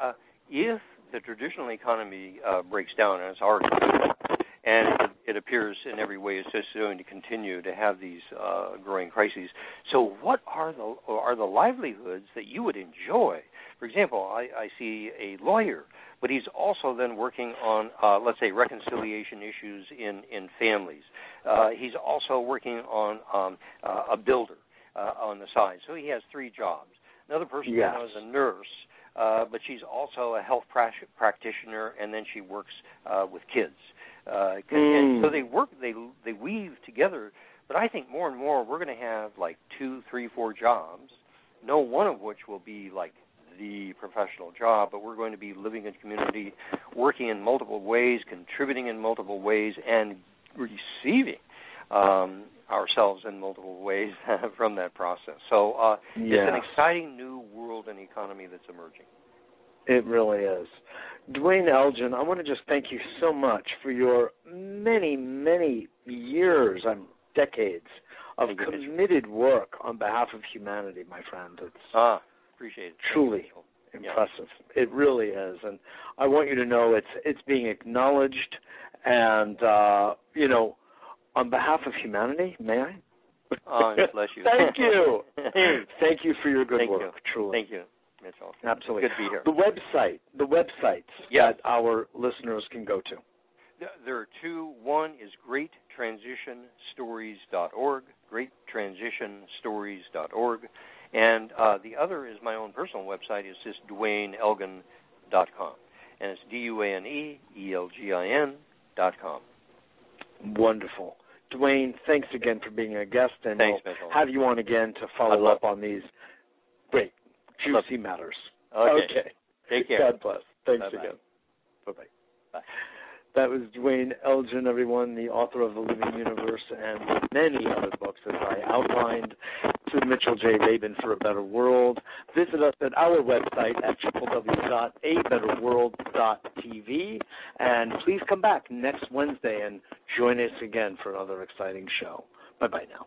Speaker 3: uh, uh, if the traditional economy uh, breaks down, and it's already and it, it appears in every way it's just going to continue to have these uh, growing crises. So, what are the are the livelihoods that you would enjoy? For example, I, I see a lawyer, but he's also then working on, uh, let's say, reconciliation issues in in families. Uh, he's also working on um, uh, a builder uh, on the side. So he has three jobs. Another person
Speaker 2: Yes.
Speaker 3: I know is a nurse, uh, but she's also a health pra- practitioner, and then she works uh, with kids. Uh, and
Speaker 2: Mm.
Speaker 3: so they work, they they weave together. But I think more and more we're going to have like two, three, four jobs, no one of which will be like the professional job, but we're going to be living in community, working in multiple ways, contributing in multiple ways, and receiving um, ourselves in multiple ways from that process. So uh, it's an exciting new world and economy that's emerging.
Speaker 2: It really is. Duane Elgin, I want to just thank you so much for your many, many years and decades of
Speaker 3: Thank you, Mitchell.
Speaker 2: committed work on behalf of humanity, my friend. It's
Speaker 3: Ah, appreciate it.
Speaker 2: Truly.
Speaker 3: Yeah.
Speaker 2: impressive. It really is, and I want you to know it's it's being acknowledged, and uh, you know, on behalf of humanity, may I?
Speaker 3: Oh, bless you.
Speaker 2: Thank you. Thank you for your good
Speaker 3: Thank
Speaker 2: work.
Speaker 3: you.
Speaker 2: Truly.
Speaker 3: Thank you, Mitchell.
Speaker 2: Absolutely.
Speaker 3: Good to be here.
Speaker 2: The website, the websites
Speaker 3: Yes.
Speaker 2: that our listeners can go to.
Speaker 3: There are two. One is greattransitionstories.org, greattransitionstories.org. And uh, the other is my own personal website. It's just duaneelgin.com. And it's D U A N E E L G I N dot com.
Speaker 2: Wonderful. Duane, thanks again for being a guest, and
Speaker 3: thanks,
Speaker 2: we'll have you on again to follow
Speaker 3: up
Speaker 2: on these great, juicy matters.
Speaker 3: Okay.
Speaker 2: okay.
Speaker 3: Take care.
Speaker 2: God bless. Thanks
Speaker 3: Bye-bye.
Speaker 2: again. Bye-bye.
Speaker 3: Bye.
Speaker 2: That was Duane Elgin, everyone, the author of The Living Universe and many other books, as I outlined to Mitchell J. Rabin for a Better World. Visit us at our website at www.abetterworld.tv. And please come back next Wednesday and join us again for another exciting show. Bye bye now.